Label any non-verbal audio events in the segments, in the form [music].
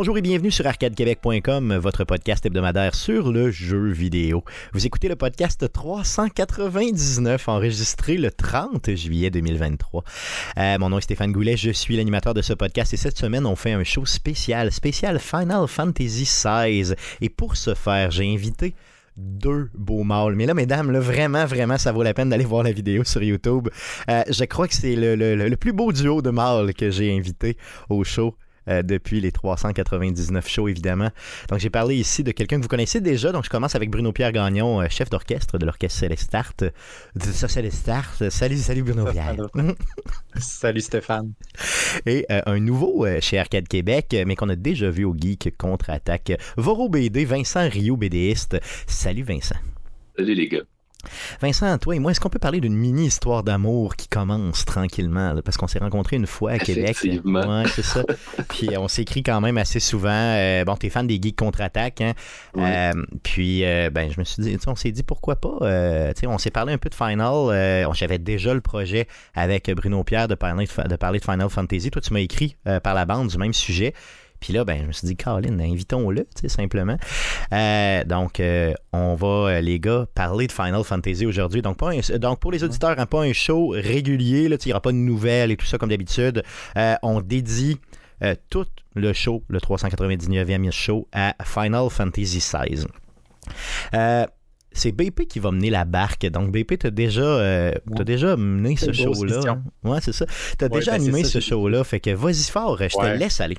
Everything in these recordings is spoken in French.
Bonjour et bienvenue sur arcadequebec.com, votre podcast hebdomadaire sur le jeu vidéo. Vous écoutez le podcast 399 enregistré le 30 juillet 2023. Euh, mon nom est Stéphane Goulet, je suis l'animateur de ce podcast et cette semaine on fait un show spécial, spécial Final Fantasy XVI. Et pour ce faire, j'ai invité deux beaux mâles. Mais là, mesdames, vraiment, vraiment, ça vaut la peine d'aller voir la vidéo sur YouTube. Euh, je crois que c'est le, le, le, plus beau duo de mâles que j'ai invité au show. Euh, depuis les 399 shows, évidemment. Donc, j'ai parlé ici de quelqu'un que vous connaissez déjà. Donc, je commence avec Bruno-Pierre Gagnon, euh, chef d'orchestre de l'orchestre Célestart. De ça, Célestart. Salut, salut Bruno-Pierre. [laughs] salut Stéphane. Et euh, un nouveau euh, chez Arcade Québec, mais qu'on a déjà vu au Geek Contre-Attaque. Voro BD, Vincent Rio, BDiste. Salut Vincent. Salut les gars. Vincent, toi et moi, est-ce qu'on peut parler d'une mini-histoire d'amour qui commence tranquillement? Là, parce qu'on s'est rencontrés une fois à Québec. Ouais, c'est ça. [laughs] puis on s'écrit quand même assez souvent. Euh, bon, t'es fan des geeks contre-attaque. Hein? Euh, puis, euh, ben, je me suis dit, on s'est dit pourquoi pas. On s'est parlé un peu de Final. J'avais déjà le projet avec Bruno Pierre de parler de, de, parler de Final Fantasy. Toi, tu m'as écrit par la bande du même sujet. Puis là, ben, je me suis dit, Caroline, invitons-le, tu sais, simplement. Euh, donc, euh, on va, euh, les gars, parler de Final Fantasy aujourd'hui. Donc, pas un, donc, pour les auditeurs, hein, pas un show régulier, là, il n'y aura pas de nouvelles et tout ça comme d'habitude. on dédie tout le show, le 399e show, à Final Fantasy XVI. c'est BP qui va mener la barque. Donc, BP, tu as déjà, as déjà mené ce show-là. Hein? Ouais, c'est ça. Tu as ouais, déjà ben animé ça, ce show-là. Fait que vas-y fort, je te laisse aller.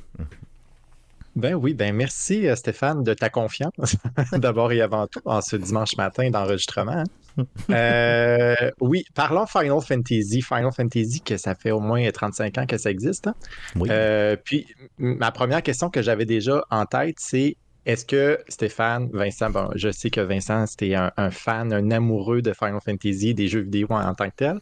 Ben oui, ben merci Stéphane de ta confiance, [laughs] d'abord et avant tout, en ce dimanche matin d'enregistrement. [laughs] euh, oui, parlons Final Fantasy. Final Fantasy, que ça fait au moins 35 ans que ça existe. Hein? Oui. Euh, puis, ma première question que j'avais déjà en tête, c'est est-ce que Stéphane, Vincent, bon, je sais que Vincent, c'était un, un, fan, un amoureux de Final Fantasy, des jeux vidéo en, en tant que tel.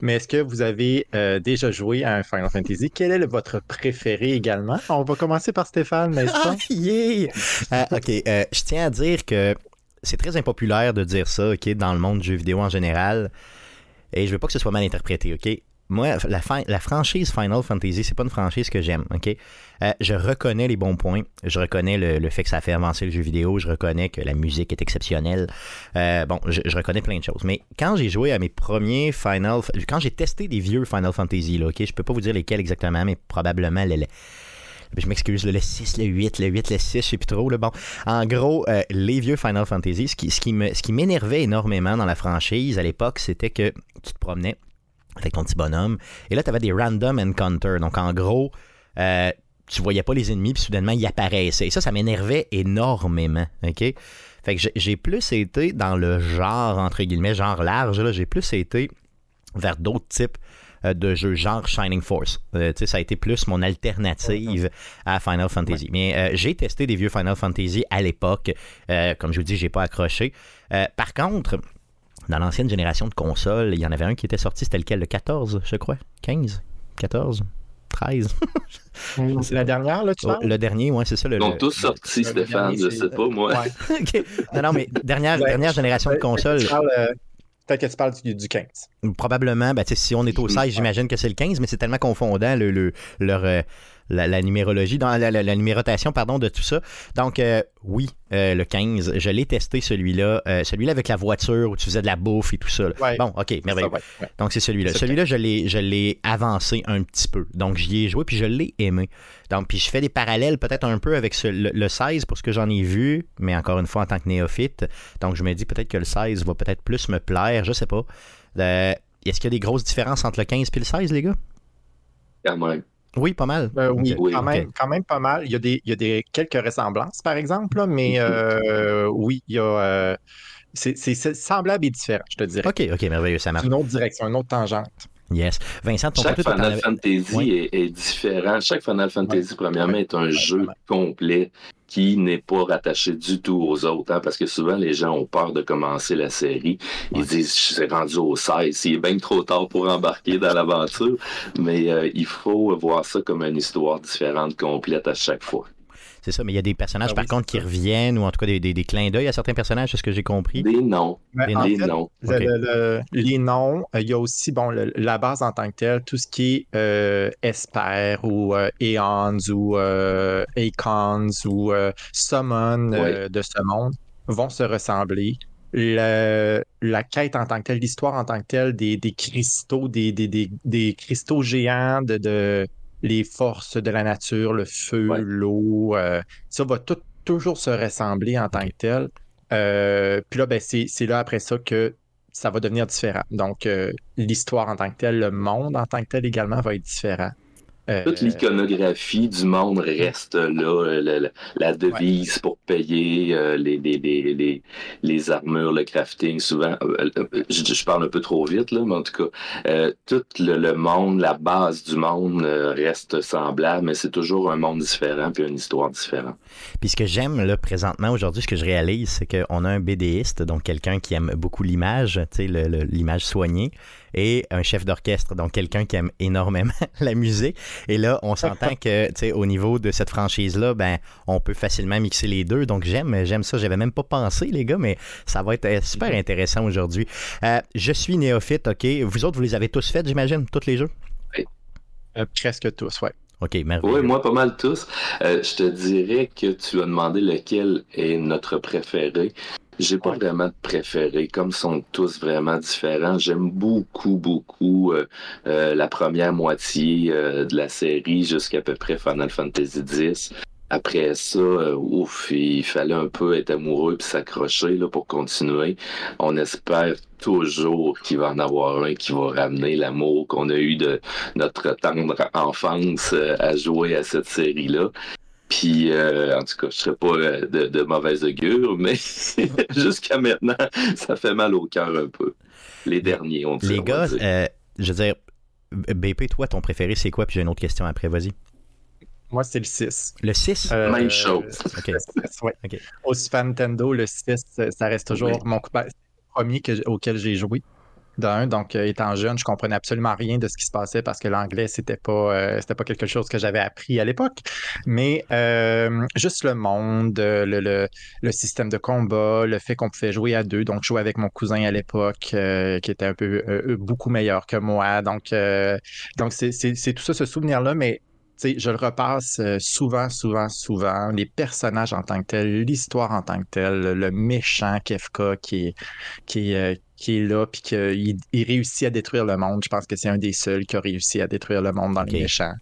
Mais est-ce que vous avez euh, déjà joué à un Final Fantasy? Quel est le, votre préféré également? On va commencer par Stéphane, n'est-ce pas? Ah, yeah! euh, OK, euh, je tiens à dire que c'est très impopulaire de dire ça, OK, dans le monde du jeu vidéo en général. Et je veux pas que ce soit mal interprété, OK? Moi, la, franchise Final Fantasy, c'est pas une franchise que j'aime, ok? Euh, je reconnais les bons points, je reconnais le, fait que ça fait avancer le jeu vidéo, je reconnais que la musique est exceptionnelle. Euh, bon, je, reconnais plein de choses. Mais quand j'ai joué à mes premiers Final... Quand j'ai testé des vieux Final Fantasy, là, ok? Je peux pas vous dire lesquels exactement, mais probablement les... je m'excuse, le 6, le 8, le 8, le 6, je sais plus trop. Là. Bon, en gros, euh, les vieux Final Fantasy, ce qui, ce qui m'énervait énormément dans la franchise à l'époque, c'était que tu te promenais avec ton petit bonhomme. Et là, tu avais des random encounters. Donc, en gros, euh, tu voyais pas les ennemis, puis soudainement, ils apparaissaient. Et ça, ça m'énervait énormément. OK? Fait que j'ai plus été dans le genre, entre guillemets, genre large. Là, j'ai plus été vers d'autres types euh, de jeux, genre Shining Force. Euh, ça a été plus mon alternative à Final Fantasy. Mais euh, j'ai testé des vieux Final Fantasy à l'époque. Euh, comme je vous dis, j'ai pas accroché. par contre, dans l'ancienne génération de consoles, il y en avait un qui était sorti, c'était lequel? Le 14, je crois? 15 14 13 C'est la dernière, là, tu parles? Le dernier, oui, c'est ça. Le, Ils sont tous sortis, Stéphane, je sais pas, moi. Ouais. [laughs] okay. Non, non, mais dernière, ouais, dernière génération de consoles. Peut-être que tu parles du, du 15. Probablement. Ben, si on est au 16, j'imagine que c'est le 15, mais c'est tellement confondant le, le leur, euh, la, la, numérologie, dans la, la, la, numérotation pardon, de tout ça. Donc, euh, oui, euh, le 15, je l'ai testé celui-là. Euh, celui-là avec la voiture où tu faisais de la bouffe et tout ça. Ouais, bon, ok, merveilleux. Ça, ouais, Donc, c'est celui-là. Celui-là, je l'ai, je l'ai avancé un petit peu. Donc, j'y ai joué puis je l'ai aimé. Donc, puis je fais des parallèles peut-être un peu avec ce, le, le, 16 pour ce que j'en ai vu, mais encore une fois en tant que néophyte. Donc, je me dis peut-être que le 16 va peut-être plus me plaire, je sais pas. Euh, est-ce qu'il y a des grosses différences entre le 15 et le 16, les gars? Quand même. Oui, pas mal. Euh, oui, okay. quand, okay. même, quand même pas mal. Il y a, des, il y a des, quelques ressemblances, par exemple, là, mais euh, oui, il y a. Euh, c'est semblable et différent, je te dirais. OK, OK, merveilleux, ça marche. Une autre direction, une autre tangente. Yes. Vincent, ton Chaque Final avais... Fantasy oui. est, est, différent. Chaque Final Fantasy, premièrement, est un jeu complet qui n'est pas rattaché du tout aux autres, hein, parce que souvent les gens ont peur de commencer la série. Ils disent je suis rendu au 16, il est bien trop tard pour embarquer dans l'aventure, mais euh, il faut voir ça comme une histoire différente, complète à chaque fois. C'est ça, mais il y a des personnages, Ah par oui, contre, qui reviennent, ou en tout cas des, des- des clins d'œil à certains personnages, c'est ce que j'ai compris? Des noms. Mais Les en Des fait, noms. le- Ok. le- le- les noms, euh, il y a aussi bon, le- la base en tant que telle, tout ce qui est euh, Esper ou euh, Aeons ou euh, Acons ou euh, Summon euh, de ce monde vont se ressembler. Le- la quête en tant que telle, l'histoire en tant que telle des, des cristaux, des, des, des, des cristaux géants de, de les forces de la nature, le feu, Ouais. l'eau, euh, ça va tout, toujours se ressembler en tant que tel. Euh, puis là, ben, c'est c'est là après ça que ça va devenir différent. Donc, euh, l'histoire en tant que telle, le monde en tant que tel également va être différent. Euh, Toute l'iconographie du monde reste là. euh, la devise pour payer, euh, les, les, les, les, les armures, le crafting, souvent. euh, je, je parle un peu trop vite, là, mais en tout cas, euh, tout le, le monde, la base du monde reste semblable, mais c'est toujours un monde différent puis une histoire différente. Puis ce que j'aime là présentement aujourd'hui, ce que je réalise, c'est qu'on a un BDiste, donc quelqu'un qui aime beaucoup l'image, l'image soignée, et un chef d'orchestre, donc quelqu'un qui aime énormément [laughs] la musique. Et là, on s'entend que, tu sais, au niveau de cette franchise-là, ben, on peut facilement mixer les deux. Donc j'aime, j'aime ça. J'avais même pas pensé, les gars, mais ça va être euh, super intéressant aujourd'hui. Euh, je suis néophyte, ok? Vous autres, vous les avez tous faites, j'imagine, tous les jeux? euh, presque tous, ouais. Ok, merveilleux. Oui, moi, pas mal tous. Euh, je te dirais que tu as demandé lequel est notre préféré. J'ai pas vraiment de préféré, comme ils sont tous vraiment différents. J'aime beaucoup, beaucoup euh, euh, la première moitié euh, de la série jusqu'à peu près Final Fantasy X. Après ça, euh, ouf, il fallait un peu être amoureux puis s'accrocher là, pour continuer. On espère toujours qu'il va en avoir un qui va ramener l'amour qu'on a eu de notre tendre enfance euh, à jouer à cette série-là. Puis, euh, en tout cas, je serais pas euh, de, de mauvaise augure, [laughs] mais [laughs] jusqu'à maintenant, ça fait mal au cœur un peu. Les derniers, on dit. Les gars, dire. euh, je veux dire, BP, toi, ton préféré, c'est quoi? Puis j'ai une autre question après, vas-y. Moi, c'est le 6. Le 6? Euh, Même chose. [laughs] Ok. Le 6, ouais. Ok. Au Super Nintendo, le 6, euh, ça reste toujours Oui. mon coup- c'est le premier que auquel j'ai joué. Donc euh, étant jeune, je comprenais absolument rien de ce qui se passait parce que l'anglais, c'était pas, euh, pas quelque chose que j'avais appris à l'époque. Mais euh, juste le monde, le, le, système de combat, le fait qu'on pouvait jouer à deux. Donc, jouais avec mon cousin à l'époque, qui était un peu beaucoup meilleur que moi. Donc, donc c'est, c'est, tout ça, ce souvenir-là, mais je le repasse souvent, souvent, souvent. Les personnages en tant que tels, l'histoire en tant que telle, le méchant Kefka qui est, qui est, qui est là, puis qu'il il réussit à détruire le monde. Je pense que c'est un des seuls qui a réussi à détruire le monde dans les méchants.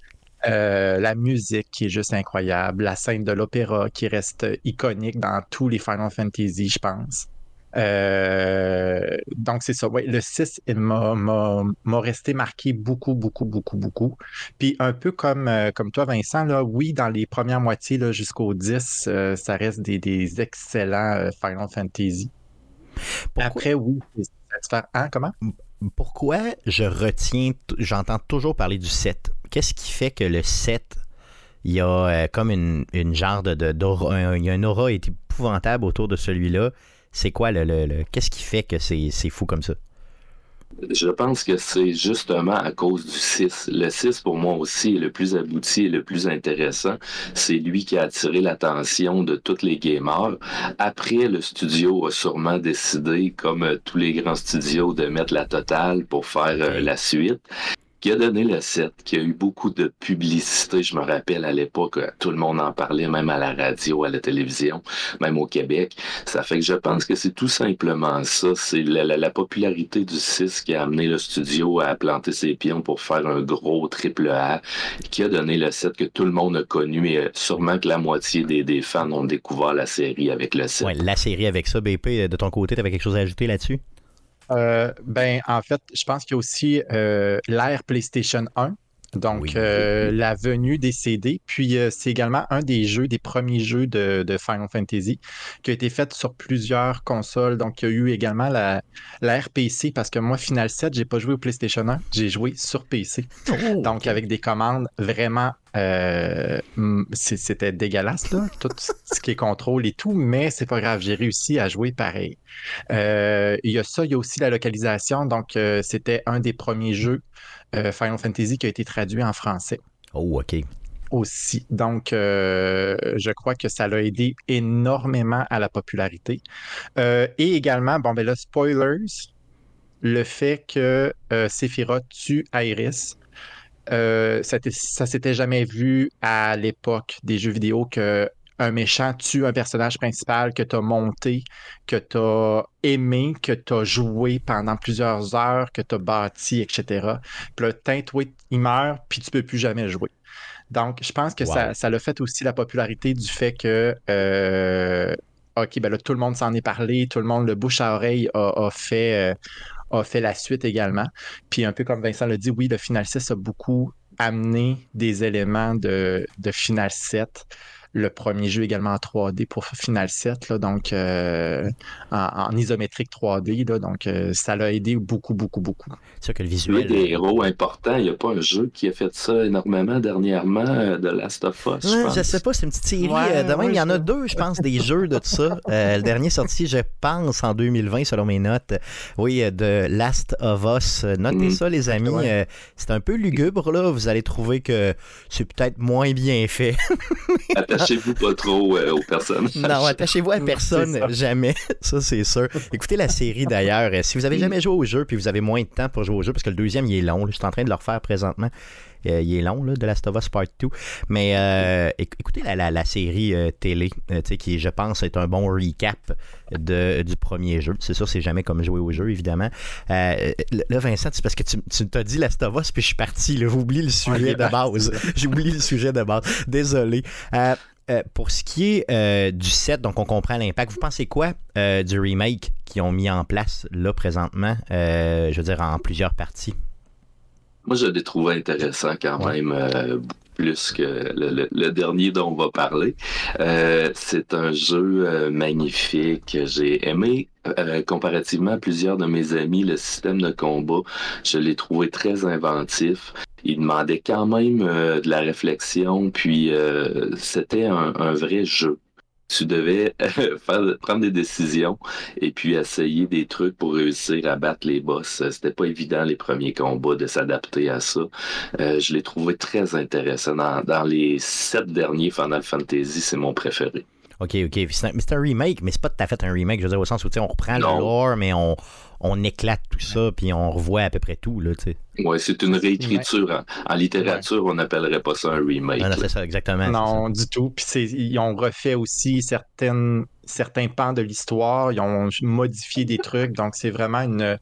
Euh, la musique qui est juste incroyable, la scène de l'opéra qui reste iconique dans tous les Final Fantasy, je pense. Euh, donc, c'est ça. Ouais, le 6 il m'a resté marqué beaucoup, beaucoup, beaucoup, beaucoup. Puis, un peu comme, euh, comme toi, Vincent, là, oui, dans les premières moitiés jusqu'au 10, euh, ça reste des, des excellents Final Fantasy. Pourquoi, Après, oui, satisfaire. Hein, comment? pourquoi je retiens, j'entends toujours parler du 7? Qu'est-ce qui fait que le 7, il y a euh, comme une, une genre de, de- d'aura, un- il y a une aura épouvantable autour de celui-là? C'est quoi le, le- le- qu'est-ce qui fait que c'est, c'est fou comme ça? Je pense que c'est justement à cause du 6. Le 6, pour moi aussi, est le plus abouti et le plus intéressant. C'est lui qui a attiré l'attention de tous les gamers. Après, le studio a sûrement décidé, comme euh, tous les grands studios, de mettre la totale pour faire euh, la suite qui a donné le 7, qui a eu beaucoup de publicité. Je me rappelle à l'époque, euh, tout le monde en parlait, même à la radio, à la télévision, même au Québec. Ça fait que je pense que c'est tout simplement ça. C'est la, la- la popularité du 6 qui a amené le studio à planter ses pions pour faire un gros triple A, qui a donné le 7 que tout le monde a connu et euh, sûrement que la moitié des, fans ont découvert la série avec le 7. Ouais, la série avec ça, BP, de ton côté, tu avais quelque chose à ajouter là-dessus? Euh, ben, en fait, je pense qu'il y a aussi euh, l'ère PlayStation 1. Donc, Oui. euh, la venue des CD. Puis, euh, c'est également un des jeux, des premiers jeux de, de Final Fantasy qui a été fait sur plusieurs consoles. Donc, il y a eu également la, la RPC parce que moi, Final 7, j'ai pas joué au PlayStation 1, j'ai joué sur PC. Donc, avec des commandes vraiment. euh, C'était dégueulasse, là, tout ce qui est contrôle et tout, mais c'est pas grave, j'ai réussi à jouer pareil. Il y a ça, il y a aussi la localisation. Donc, c'était un des premiers jeux euh, Final Fantasy qui a été traduit en français. Oh, OK. aussi. Donc, je crois que ça l'a aidé énormément à la popularité. et également, bon, ben là, spoilers, le fait que Sephiroth tue Iris. ça, ça s'était jamais vu à l'époque des jeux vidéo que un méchant tue un personnage principal que tu as monté, que tu as aimé, que tu as joué pendant plusieurs heures, que tu as bâti, etc. Puis là, il meurt, puis tu peux plus jamais jouer. Donc, je pense que ça, ça fait aussi la popularité du fait que, euh, OK, ben là, tout le monde s'en est parlé, tout le monde, le bouche à oreille a, fait, euh, a fait la suite également. Puis un peu comme Vincent l'a dit, oui, le Final 6 a beaucoup amené des éléments de, de Final 7 le premier jeu également en 3D pour Final 7, donc euh, en, isométrique 3D. donc euh, ça l'a aidé beaucoup, beaucoup, beaucoup. C'est sûr que le visuel. Il y a des héros importants. Il n'y a pas un jeu qui a fait ça énormément dernièrement euh, de Last of Us. je, pense. sais pas, c'est une petite série. de il y en a deux, je pense, des jeux de tout ça. le dernier sorti, je pense, en 2020, selon mes notes. Oui, de Last of Us. Notez mm. ça, les amis. c'est un peu lugubre, là. Vous allez trouver que c'est peut-être moins bien fait. [laughs] attachez-vous pas trop euh, aux personnes. [laughs] Non, attachez-vous à personne, jamais. [laughs] Ça, c'est sûr. Écoutez la série d'ailleurs. Si vous avez jamais joué au jeu puis vous avez moins de temps pour jouer au jeu, parce que le deuxième, il est long. je suis en train de le refaire présentement. Euh, il est long, là, de Last of Us Part 2. Mais euh, écoutez la, série télé, qui, je pense, est un bon recap de, du premier jeu. C'est sûr, c'est jamais comme jouer au jeu, évidemment. là, Vincent, c'est parce que tu, tu t'as dit Last of Us, puis je suis parti. J'oublie le sujet de base. [laughs] J'oublie le sujet de base. Désolé. Euh, pour ce qui est euh, du set, donc on comprend l'impact. Vous pensez quoi euh, du remake qu'ils ont mis en place là présentement, je veux dire en plusieurs parties? Moi, je l'ai trouvé intéressant quand même, plus que le, dernier dont on va parler. c'est un jeu magnifique. J'ai aimé comparativement à plusieurs de mes amis le système de combat. Je l'ai trouvé très inventif il demandait quand même euh, de la réflexion, puis euh, c'était un, vrai jeu. Tu devais [laughs] faire, prendre des décisions et puis essayer des trucs pour réussir à battre les boss. C'était pas évident les premiers combats de s'adapter à ça. Euh, je l'ai trouvé très intéressant. Dans les sept derniers Final Fantasy, c'est mon préféré. OK, OK. C'est un, remake, mais c'est pas tout à fait un remake. Je veux dire, au sens où on reprend le lore, mais on, on éclate tout ça, puis on revoit à peu près tout. Là, oui, c'est une réécriture. En, littérature, on n'appellerait pas ça un remake. Non, c'est ça, exactement. Non, du tout. Puis ils ont refait aussi certaines, certains pans de l'histoire. Ils ont modifié des trucs. Donc, c'est vraiment une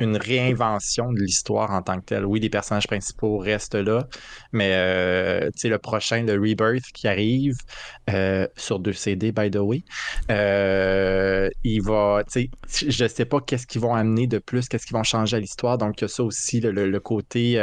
une réinvention de l'histoire en tant que telle. Oui, les personnages principaux restent là, mais euh, le prochain, le Rebirth qui arrive euh, sur deux CD, by the way, euh, il va, je sais pas qu'est-ce qu'ils vont amener de plus, qu'est-ce qu'ils vont changer à l'histoire. Donc, il y a ça aussi, le, le côté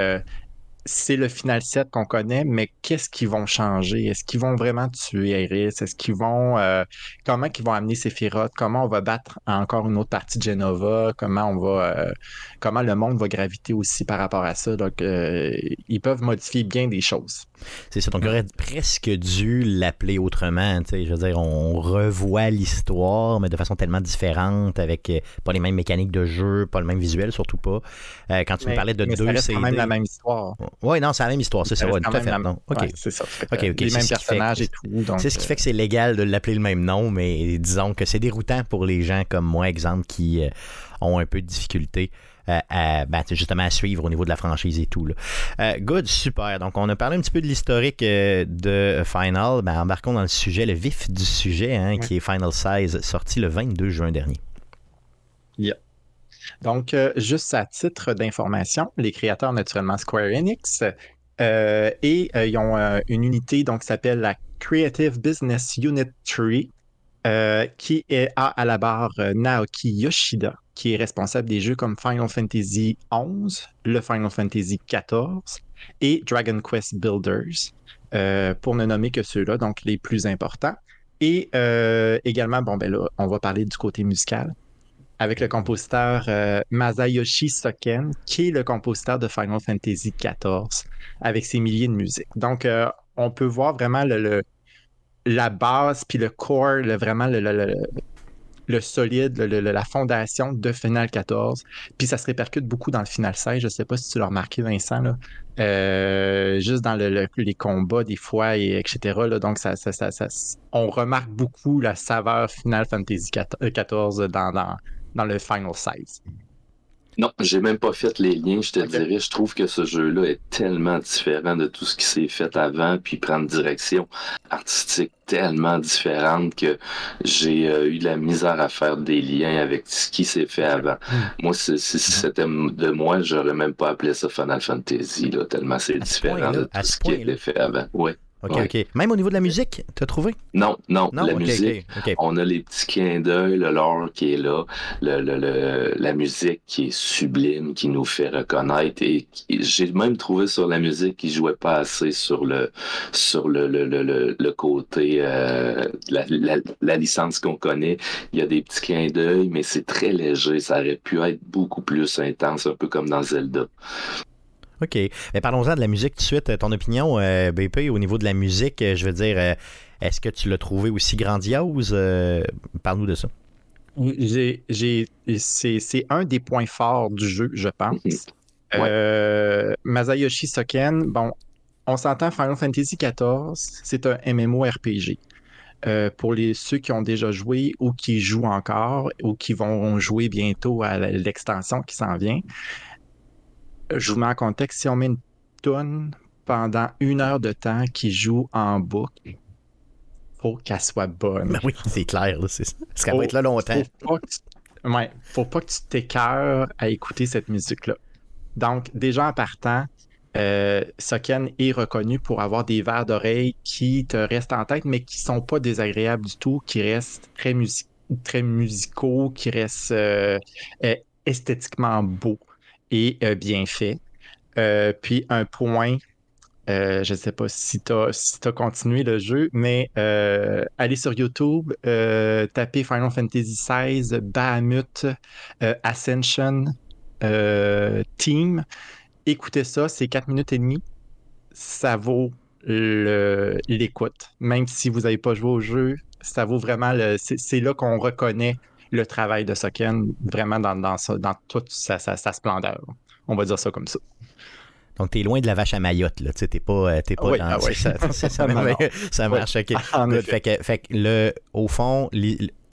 c'est le final 7 qu'on connaît, mais qu'est-ce qu'ils vont changer? Est-ce qu'ils vont vraiment tuer Iris? Est-ce qu'ils vont. Euh, comment ils vont amener Sephiroth? Comment on va battre encore une autre partie de Genova? Comment on va. Euh, comment le monde va graviter aussi par rapport à ça? Donc, euh, ils peuvent modifier bien des choses. C'est ça. Donc, on aurait presque dû l'appeler autrement. Je veux dire, on revoit l'histoire, mais de façon tellement différente, avec pas les mêmes mécaniques de jeu, pas le même visuel, surtout pas. quand tu me parlais de mais deux C'est quand même la même histoire. Oui, non, c'est la même histoire, c'est ça, tout à fait. OK, c'est ça. les mêmes personnages et tout. C'est ce qui fait que c'est légal de l'appeler le même nom, mais disons que c'est déroutant pour les gens comme moi, exemple, qui euh, ont un peu de difficulté. Euh, à, ben, justement à suivre au niveau de la franchise et tout. Là. Euh, good, super. Donc, on a parlé un petit peu de l'historique de Final. Ben, embarquons dans le sujet, le vif du sujet, hein, qui est Final Size, sorti le 22 juin dernier. Yeah. Donc, euh, juste à titre d'information, les créateurs, naturellement, Square Enix, euh, et euh, ils ont une unité donc, qui s'appelle la Creative Business Unit 3, qui est, a à la barre Naoki Yoshida, qui est responsable des jeux comme Final Fantasy XI, le Final Fantasy XIV et Dragon Quest Builders, pour ne nommer que ceux-là, donc les plus importants. Et également, bon, ben là, on va parler du côté musical avec le compositeur euh, Masayoshi Soken, qui est le compositeur de Final Fantasy XIV, avec ses milliers de musiques. Donc, euh, on peut voir vraiment le, la base, puis le core, le, vraiment le solide, la fondation de Final 14. Puis ça se répercute beaucoup dans le Final 16. Je ne sais pas si tu l'as remarqué, Vincent. Là. Euh, juste dans les combats, des fois, et etc. Là, donc, ça, ça, ça, on remarque beaucoup la saveur Final Fantasy 14 dans, dans, dans le Final 16. Non, j'ai même pas fait les liens, je te dirais. Je trouve que ce jeu-là est tellement différent de tout ce qui s'est fait avant, puis prend une direction artistique tellement différente que j'ai euh, eu de la misère à faire des liens avec ce qui s'est fait avant. Hmm. Moi, si, c'était de moi, j'aurais même pas appelé ça Final Fantasy, là, tellement c'est différent de tout ce qui a été fait avant. Ouais. OK, OK. Même au niveau de la musique, tu as trouvé? Non, non, la musique, on a les petits clins d'œil, le lore qui est là, le, le, la musique qui est sublime, qui nous fait reconnaître. Et j'ai même trouvé sur la musique qui jouait pas assez sur le sur le, le côté euh, la, la, licence qu'on connaît. Il y a des petits clins d'œil, mais c'est très léger. Ça aurait pu être beaucoup plus intense, un peu comme dans Zelda. OK. Mais parlons-en de la musique tout de suite. Ton opinion, euh, BP, au niveau de la musique, euh, je veux dire, euh, est-ce que tu l'as trouvé aussi grandiose? Parle-nous de ça. c'est, un des points forts du jeu, je pense. Mhm. Masayoshi Soken, bon, on s'entend Final Fantasy XIV, c'est un MMORPG. pour les, ceux qui ont déjà joué ou qui jouent encore ou qui vont jouer bientôt à l'extension qui s'en vient, je vous mets en contexte, si on met une tonne pendant une heure de temps qui joue en boucle, faut qu'elle soit bonne. Ben oui, c'est clair, c'est ça. Parce qu'elle va être là longtemps. Faut pas que tu, ouais, faut pas que tu t'écœures à écouter cette musique-là. Donc, déjà en partant, euh, Soken est reconnu pour avoir des vers d'oreille qui te restent en tête, mais qui sont pas désagréables du tout, qui restent très, très musicaux, qui restent euh, euh, esthétiquement beaux et euh, bien fait. Euh, puis un point, euh, je ne sais pas si tu as, si continué le jeu, mais allez sur YouTube, tapez Final Fantasy XVI, Bahamut, Ascension, Team. Écoutez ça, c'est 4 minutes et demie. Ça vaut l'écoute. Même si vous n'avez pas joué au jeu, ça vaut vraiment. C'est là qu'on reconnaît le travail de Soken vraiment dans, dans, dans toute sa, splendeur. On va dire ça comme ça. Donc, tu es loin de la vache à Mayotte, là. Tu sais, t'es pas, euh, pas oui, ah [laughs] ça, ça, marche, OK. fait, que, fait que, le, au fond,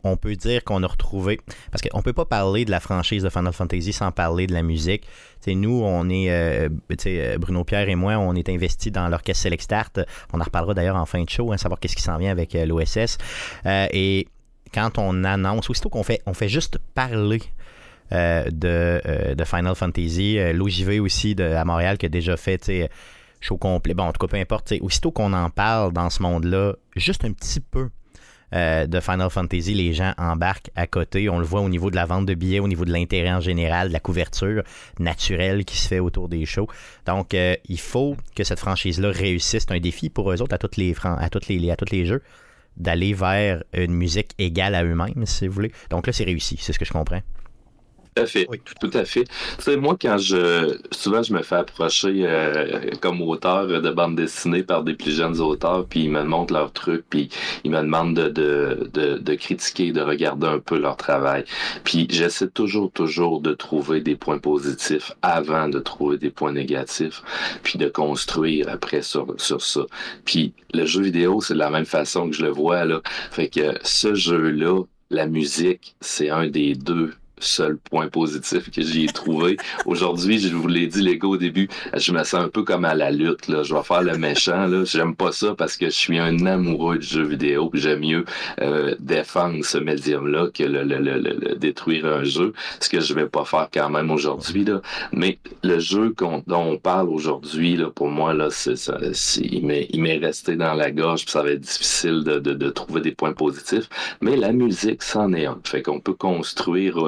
on peut dire qu'on a retrouvé. Parce qu'on peut pas parler de la franchise de Final Fantasy sans parler de la musique. sais, nous, on est. Euh, euh, Bruno Pierre et moi, on est investis dans l'orchestre Select Start. On en reparlera d'ailleurs en fin de show, hein, savoir qu'est-ce qui s'en vient avec l'OSS. et quand on annonce, aussitôt qu'on fait, on fait juste parler euh, euh, de, Final Fantasy, euh, l'OJV aussi de, à Montréal qui a déjà fait show complet. Bon, en tout cas, peu importe. Aussitôt qu'on en parle dans ce monde-là, juste un petit peu de Final Fantasy, les gens embarquent à côté. On le voit au niveau de la vente de billets, au niveau de l'intérêt en général, de la couverture naturelle qui se fait autour des shows. Donc, il faut que cette franchise-là réussisse. C'est un défi pour eux autres à, toutes les, les, les jeux d'aller vers une musique égale à eux-mêmes, si vous voulez. Donc là, c'est réussi, c'est ce que je comprends. Tout à fait. tout, à fait. Tu sais, moi, quand je. Souvent, je me fais approcher euh, comme auteur de bande dessinée par des plus jeunes auteurs, puis ils me montrent leurs trucs, puis ils me demandent de, de, de, de, critiquer, de regarder un peu leur travail. Puis j'essaie toujours, toujours de trouver des points positifs avant de trouver des points négatifs, puis de construire après sur, sur ça. Puis le jeu vidéo, c'est de la même façon que je le vois, là. Fait que ce jeu-là, la musique, c'est un des deux seul point positif que j'y ai trouvé. [laughs] Aujourd'hui, je vous l'ai dit, les gars, au début, je me sens un peu comme à la lutte. Là. Je vais faire le méchant. Là. J'aime pas ça parce que je suis un amoureux du jeu vidéo. J'aime mieux euh, défendre ce médium-là que le, le, le, détruire un jeu. Ce que je vais pas faire quand même aujourd'hui. Là. Mais le jeu dont on parle aujourd'hui, là, pour moi, là, c'est, ça, il, m'est, resté dans la gorge. Puis ça va être difficile de, de, de, trouver des points positifs. Mais la musique, c'en est un. Fait qu'on peut construire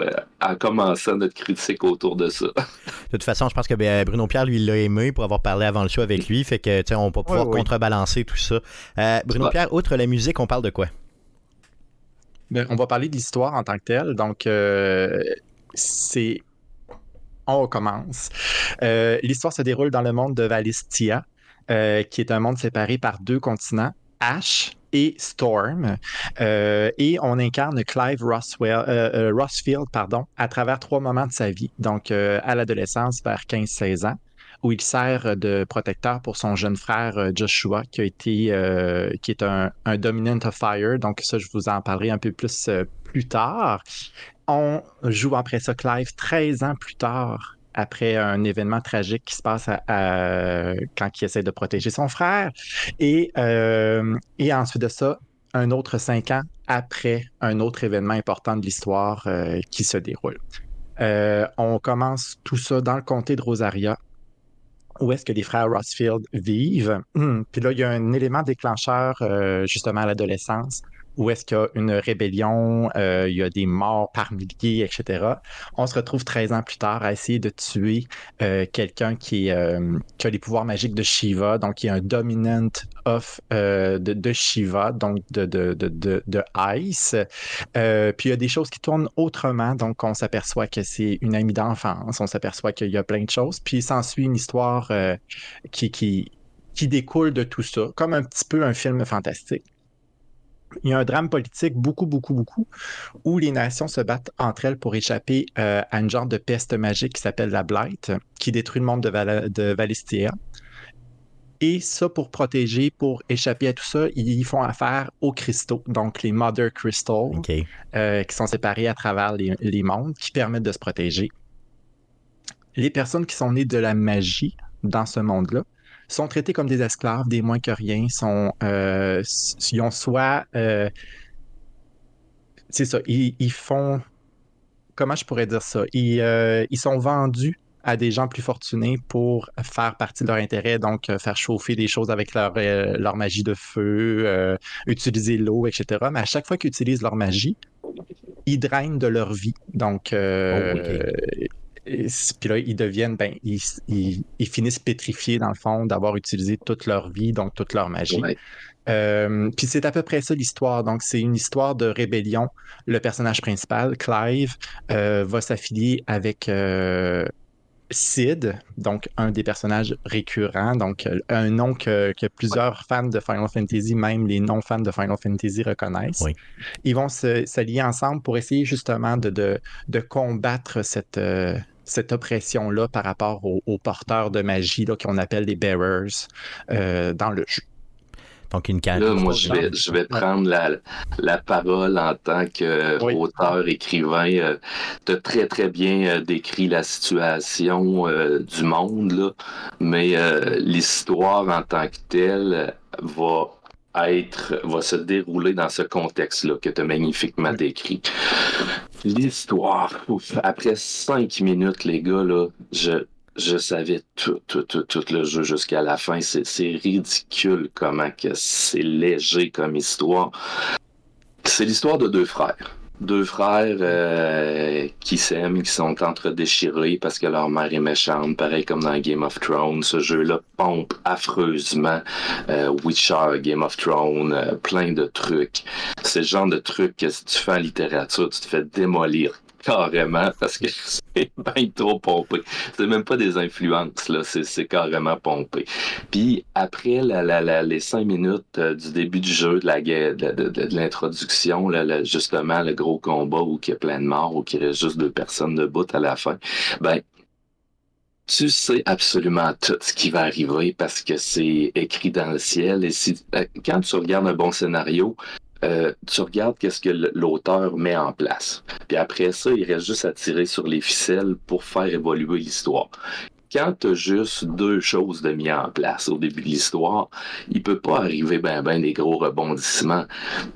en commençant notre critique autour de ça. De toute façon, je pense que ben, Bruno Pierre, lui, il l'a aimé pour avoir parlé avant le show avec lui. Fait que, tu sais, on va pouvoir contrebalancer tout ça. Euh, Bruno Pierre, outre la musique, on parle de quoi? Ben, on va parler de l'histoire en tant que telle. Donc, euh, c'est. On commence. Euh, l'histoire se déroule dans le monde de Valistia, qui est un monde séparé par deux continents, Ash et Storm. et on incarne Clive Roswell, Rossfield pardon, à travers trois moments de sa vie. Donc, à l'adolescence, vers 15-16 ans où il sert de protecteur pour son jeune frère euh, Joshua, qui a été, euh, qui est un, dominant of fire. Donc ça, je vous en parlerai un peu plus euh, plus tard. On joue après ça Clive 13 ans plus tard après un événement tragique qui se passe quand il essaie de protéger son frère. Et, et ensuite de ça, un autre cinq ans après un autre événement important de l'histoire qui se déroule. on commence tout ça dans le comté de Rosaria où est-ce que les frères Rossfield vivent. [clears throat] Puis là, il y a un élément déclencheur euh, justement à l'adolescence où est-ce qu'il y a une rébellion, euh, il y a des morts par milliers, etc. On se retrouve 13 ans plus tard à essayer de tuer euh, quelqu'un qui, euh, qui, a les pouvoirs magiques de Shiva, donc qui est un dominant of de, de, Shiva, donc de, de, de, de Ice. puis il y a des choses qui tournent autrement, donc on s'aperçoit que c'est une amie d'enfance, on s'aperçoit qu'il y a plein de choses, puis il s'ensuit une histoire qui, qui, qui découle de tout ça, comme un petit peu un film fantastique il y a un drame politique beaucoup, beaucoup, beaucoup, où les nations se battent entre elles pour échapper euh, à une genre de peste magique qui s'appelle la Blight, qui détruit le monde de, de Valistia. Et ça, pour protéger, pour échapper à tout ça, ils font affaire aux cristaux, donc les Mother Crystals, euh, qui sont séparés à travers les, les mondes, qui permettent de se protéger. Les personnes qui sont nées de la magie dans ce monde-là sont traités comme des esclaves, des moins que rien, sont, euh, ils ont soit, euh, c'est ça, ils, font, comment je pourrais dire ça, ils, euh, ils, sont vendus à des gens plus fortunés pour faire partie de leur intérêt, donc faire chauffer des choses avec leur, leur magie de feu, utiliser l'eau, etc. Mais à chaque fois qu'ils utilisent leur magie, ils drainent de leur vie. Donc, oh, puis là, ils deviennent, ben, ils, finissent pétrifiés dans le fond d'avoir utilisé toute leur vie, donc toute leur magie. Euh, puis c'est à peu près ça l'histoire. Donc c'est une histoire de rébellion. Le personnage principal, Clive, euh, va s'affilier avec euh, Sid, donc un des personnages récurrents, donc un nom que, plusieurs fans de Final Fantasy, même les non-fans de Final Fantasy reconnaissent. Ils vont s'allier ensemble pour essayer justement de, de combattre cette, cette oppression-là par rapport aux, porteurs de magie qu'on appelle les bearers euh, dans le jeu. Donc, une Là, moi, je vais, je vais prendre la, la, parole en tant qu'auteur, écrivain. Euh, tu as très, très bien euh, décrit la situation du monde, là, mais l'histoire en tant que telle va être, va se dérouler dans ce contexte-là que tu as magnifiquement décrit. L'histoire, après cinq minutes, les gars, là, je, je savais tout, tout, tout, tout le jeu jusqu'à la fin. C'est ridicule comment que c'est léger comme histoire. C'est l'histoire de deux frères deux frères euh, qui s'aiment, qui sont entre déchirés parce que leur mère est méchante, pareil comme dans Game of Thrones. Ce jeu-là pompe affreusement. Euh, Witcher, Game of Thrones, euh, plein de trucs. C'est le genre de trucs que si tu fais en littérature, tu te fais démolir carrément parce que [laughs] c'est bien trop pompé. C'est même pas des influences, là, c'est carrément pompé. Puis après la, la, les cinq minutes euh, du début du jeu, de la de, de, de, l'introduction, justement le gros combat où il y a plein de morts, où il reste juste deux personnes debout à la fin, ben tu sais absolument tout ce qui va arriver parce que c'est écrit dans le ciel. Et si, euh, quand tu regardes un bon scénario, euh, tu regardes qu'est-ce que l'auteur met en place. Puis après ça, il reste juste à tirer sur les ficelles pour faire évoluer l'histoire quand tu as juste deux choses de mis en place au début de l'histoire, il peut pas arriver ben ben des gros rebondissements.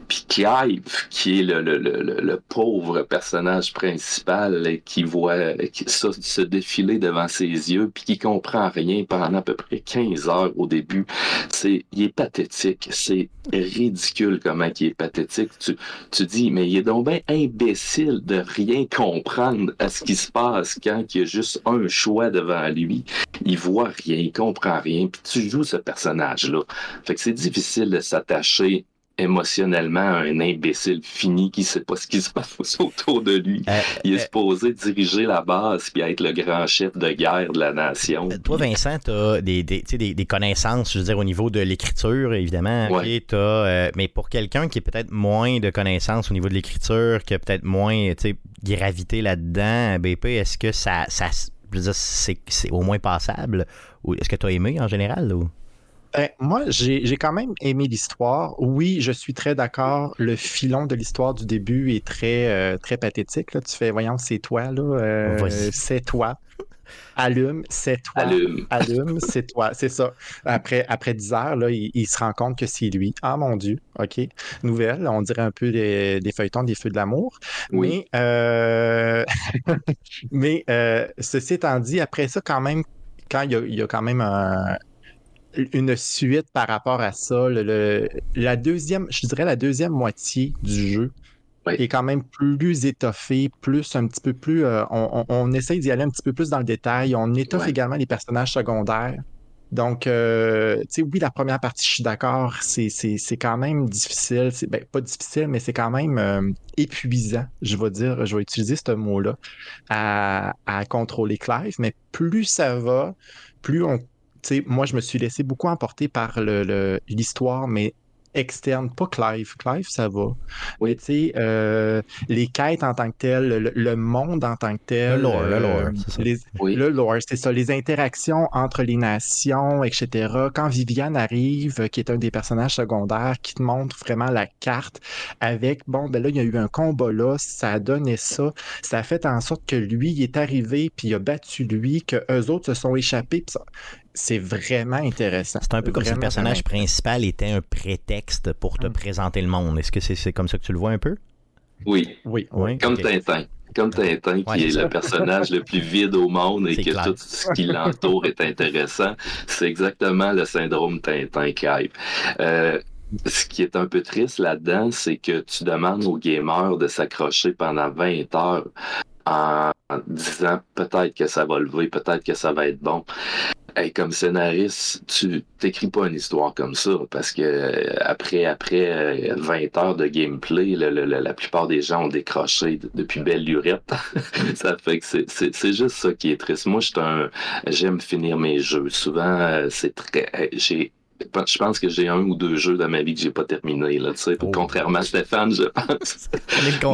Puis Clive, qui est le, le, le, le pauvre personnage principal qui voit ça se défiler devant ses yeux, puis qui comprend rien pendant à peu près 15 heures au début, c'est il est pathétique. C'est ridicule comment il est pathétique. Tu, tu dis, mais il est donc bien imbécile de rien comprendre à ce qui se passe quand il y a juste un choix devant lui il voit rien, il comprend rien, puis tu joues ce personnage-là. Fait que c'est difficile de s'attacher émotionnellement un imbécile fini qui sait pas ce qui se passe [laughs] autour de lui. Euh, il est euh, supposé diriger la base puis être le grand chef de guerre de la nation. Euh, Toi, Vincent, tu as des, des, connaissances, je veux dire, au niveau de l'écriture, évidemment. euh, mais pour quelqu'un qui est peut-être moins de connaissances au niveau de l'écriture, qui a peut-être moins gravité là-dedans, BP, est-ce que ça, ça c'est, c'est au moins passable? Est-ce que tu as aimé en général? Ou? Ben, moi, j'ai j'ai quand même aimé l'histoire. Oui, je suis très d'accord. Le filon de l'histoire du début est très, euh, très pathétique. Là. Tu fais, voyons, c'est toi, là. euh, c'est toi. Allume, c'est toi. Allume. [laughs] Allume, c'est toi. C'est ça. Après, après 10 heures, là, il, il se rend compte que c'est lui. Ah mon Dieu. OK. Nouvelle. On dirait un peu des, feuilletons des feux de l'amour. Oui. Mais, euh, [laughs] mais euh, ceci étant dit, après ça, quand même, quand il y a, il y a quand même un- une suite par rapport à ça, le- le- la deuxième, je dirais la deuxième moitié du jeu Oui. est quand même plus étoffée, plus un petit peu plus. euh, on, on- on essaye d'y aller un petit peu plus dans le détail. On étoffe Ouais. également les personnages secondaires. Donc, euh, tu sais, oui, la première partie, je suis d'accord, c'est, c'est, c'est quand même difficile. C'est, ben, pas difficile, mais c'est quand même euh, épuisant, je vais dire, je vais utiliser ce mot-là, à, à contrôler Clive. Mais plus ça va, plus on. Tu sais, moi, je me suis laissé beaucoup emporter par le, le- l'histoire, mais externe, pas Clive. Clive, ça va. Oui. Mais tu sais, euh, les quêtes en tant que telles, le, le monde en tant que tel. Le lore, le euh, lore, c'est ça. les- Oui. le lore, c'est ça, les interactions entre les nations, etc. Quand Viviane arrive, euh, qui est un des personnages secondaires, qui te montre vraiment la carte avec, bon, ben là, il y a eu un combat là, ça a donné ça, ça a fait en sorte que lui, il est arrivé, puis il a battu lui, que eux autres se sont échappés, puis ça- c'est vraiment intéressant. C'est un peu comme si le personnage principal était un prétexte pour te Mm. présenter le monde. Est-ce que c'est, comme ça que tu le vois un peu? Oui. Oui, Oui. Comme. Tintin. Comme Tintin, qui Ouais, est le personnage le plus vide au monde et que clair. tout ce qui l'entoure est intéressant. C'est exactement le syndrome Tintin Clive. Euh, ce qui est un peu triste là-dedans, c'est que tu demandes aux gamers de s'accrocher pendant 20 heures en disant peut-être que ça va lever, peut-être que ça va être bon. Hey, comme scénariste, tu t'écris pas une histoire comme ça parce que euh, après après euh, 20 heures de gameplay, le- le- le- la plupart des gens ont décroché depuis belle lurette. [laughs] ça fait que c'est- c'est c'est juste ça qui est triste. Moi, un j'aime finir mes jeux. Souvent, euh, c'est très euh, j'ai je pense que j'ai un ou deux jeux dans ma vie que j'ai pas terminé là, tu sais, Oh. contrairement à Stéphane, je pense.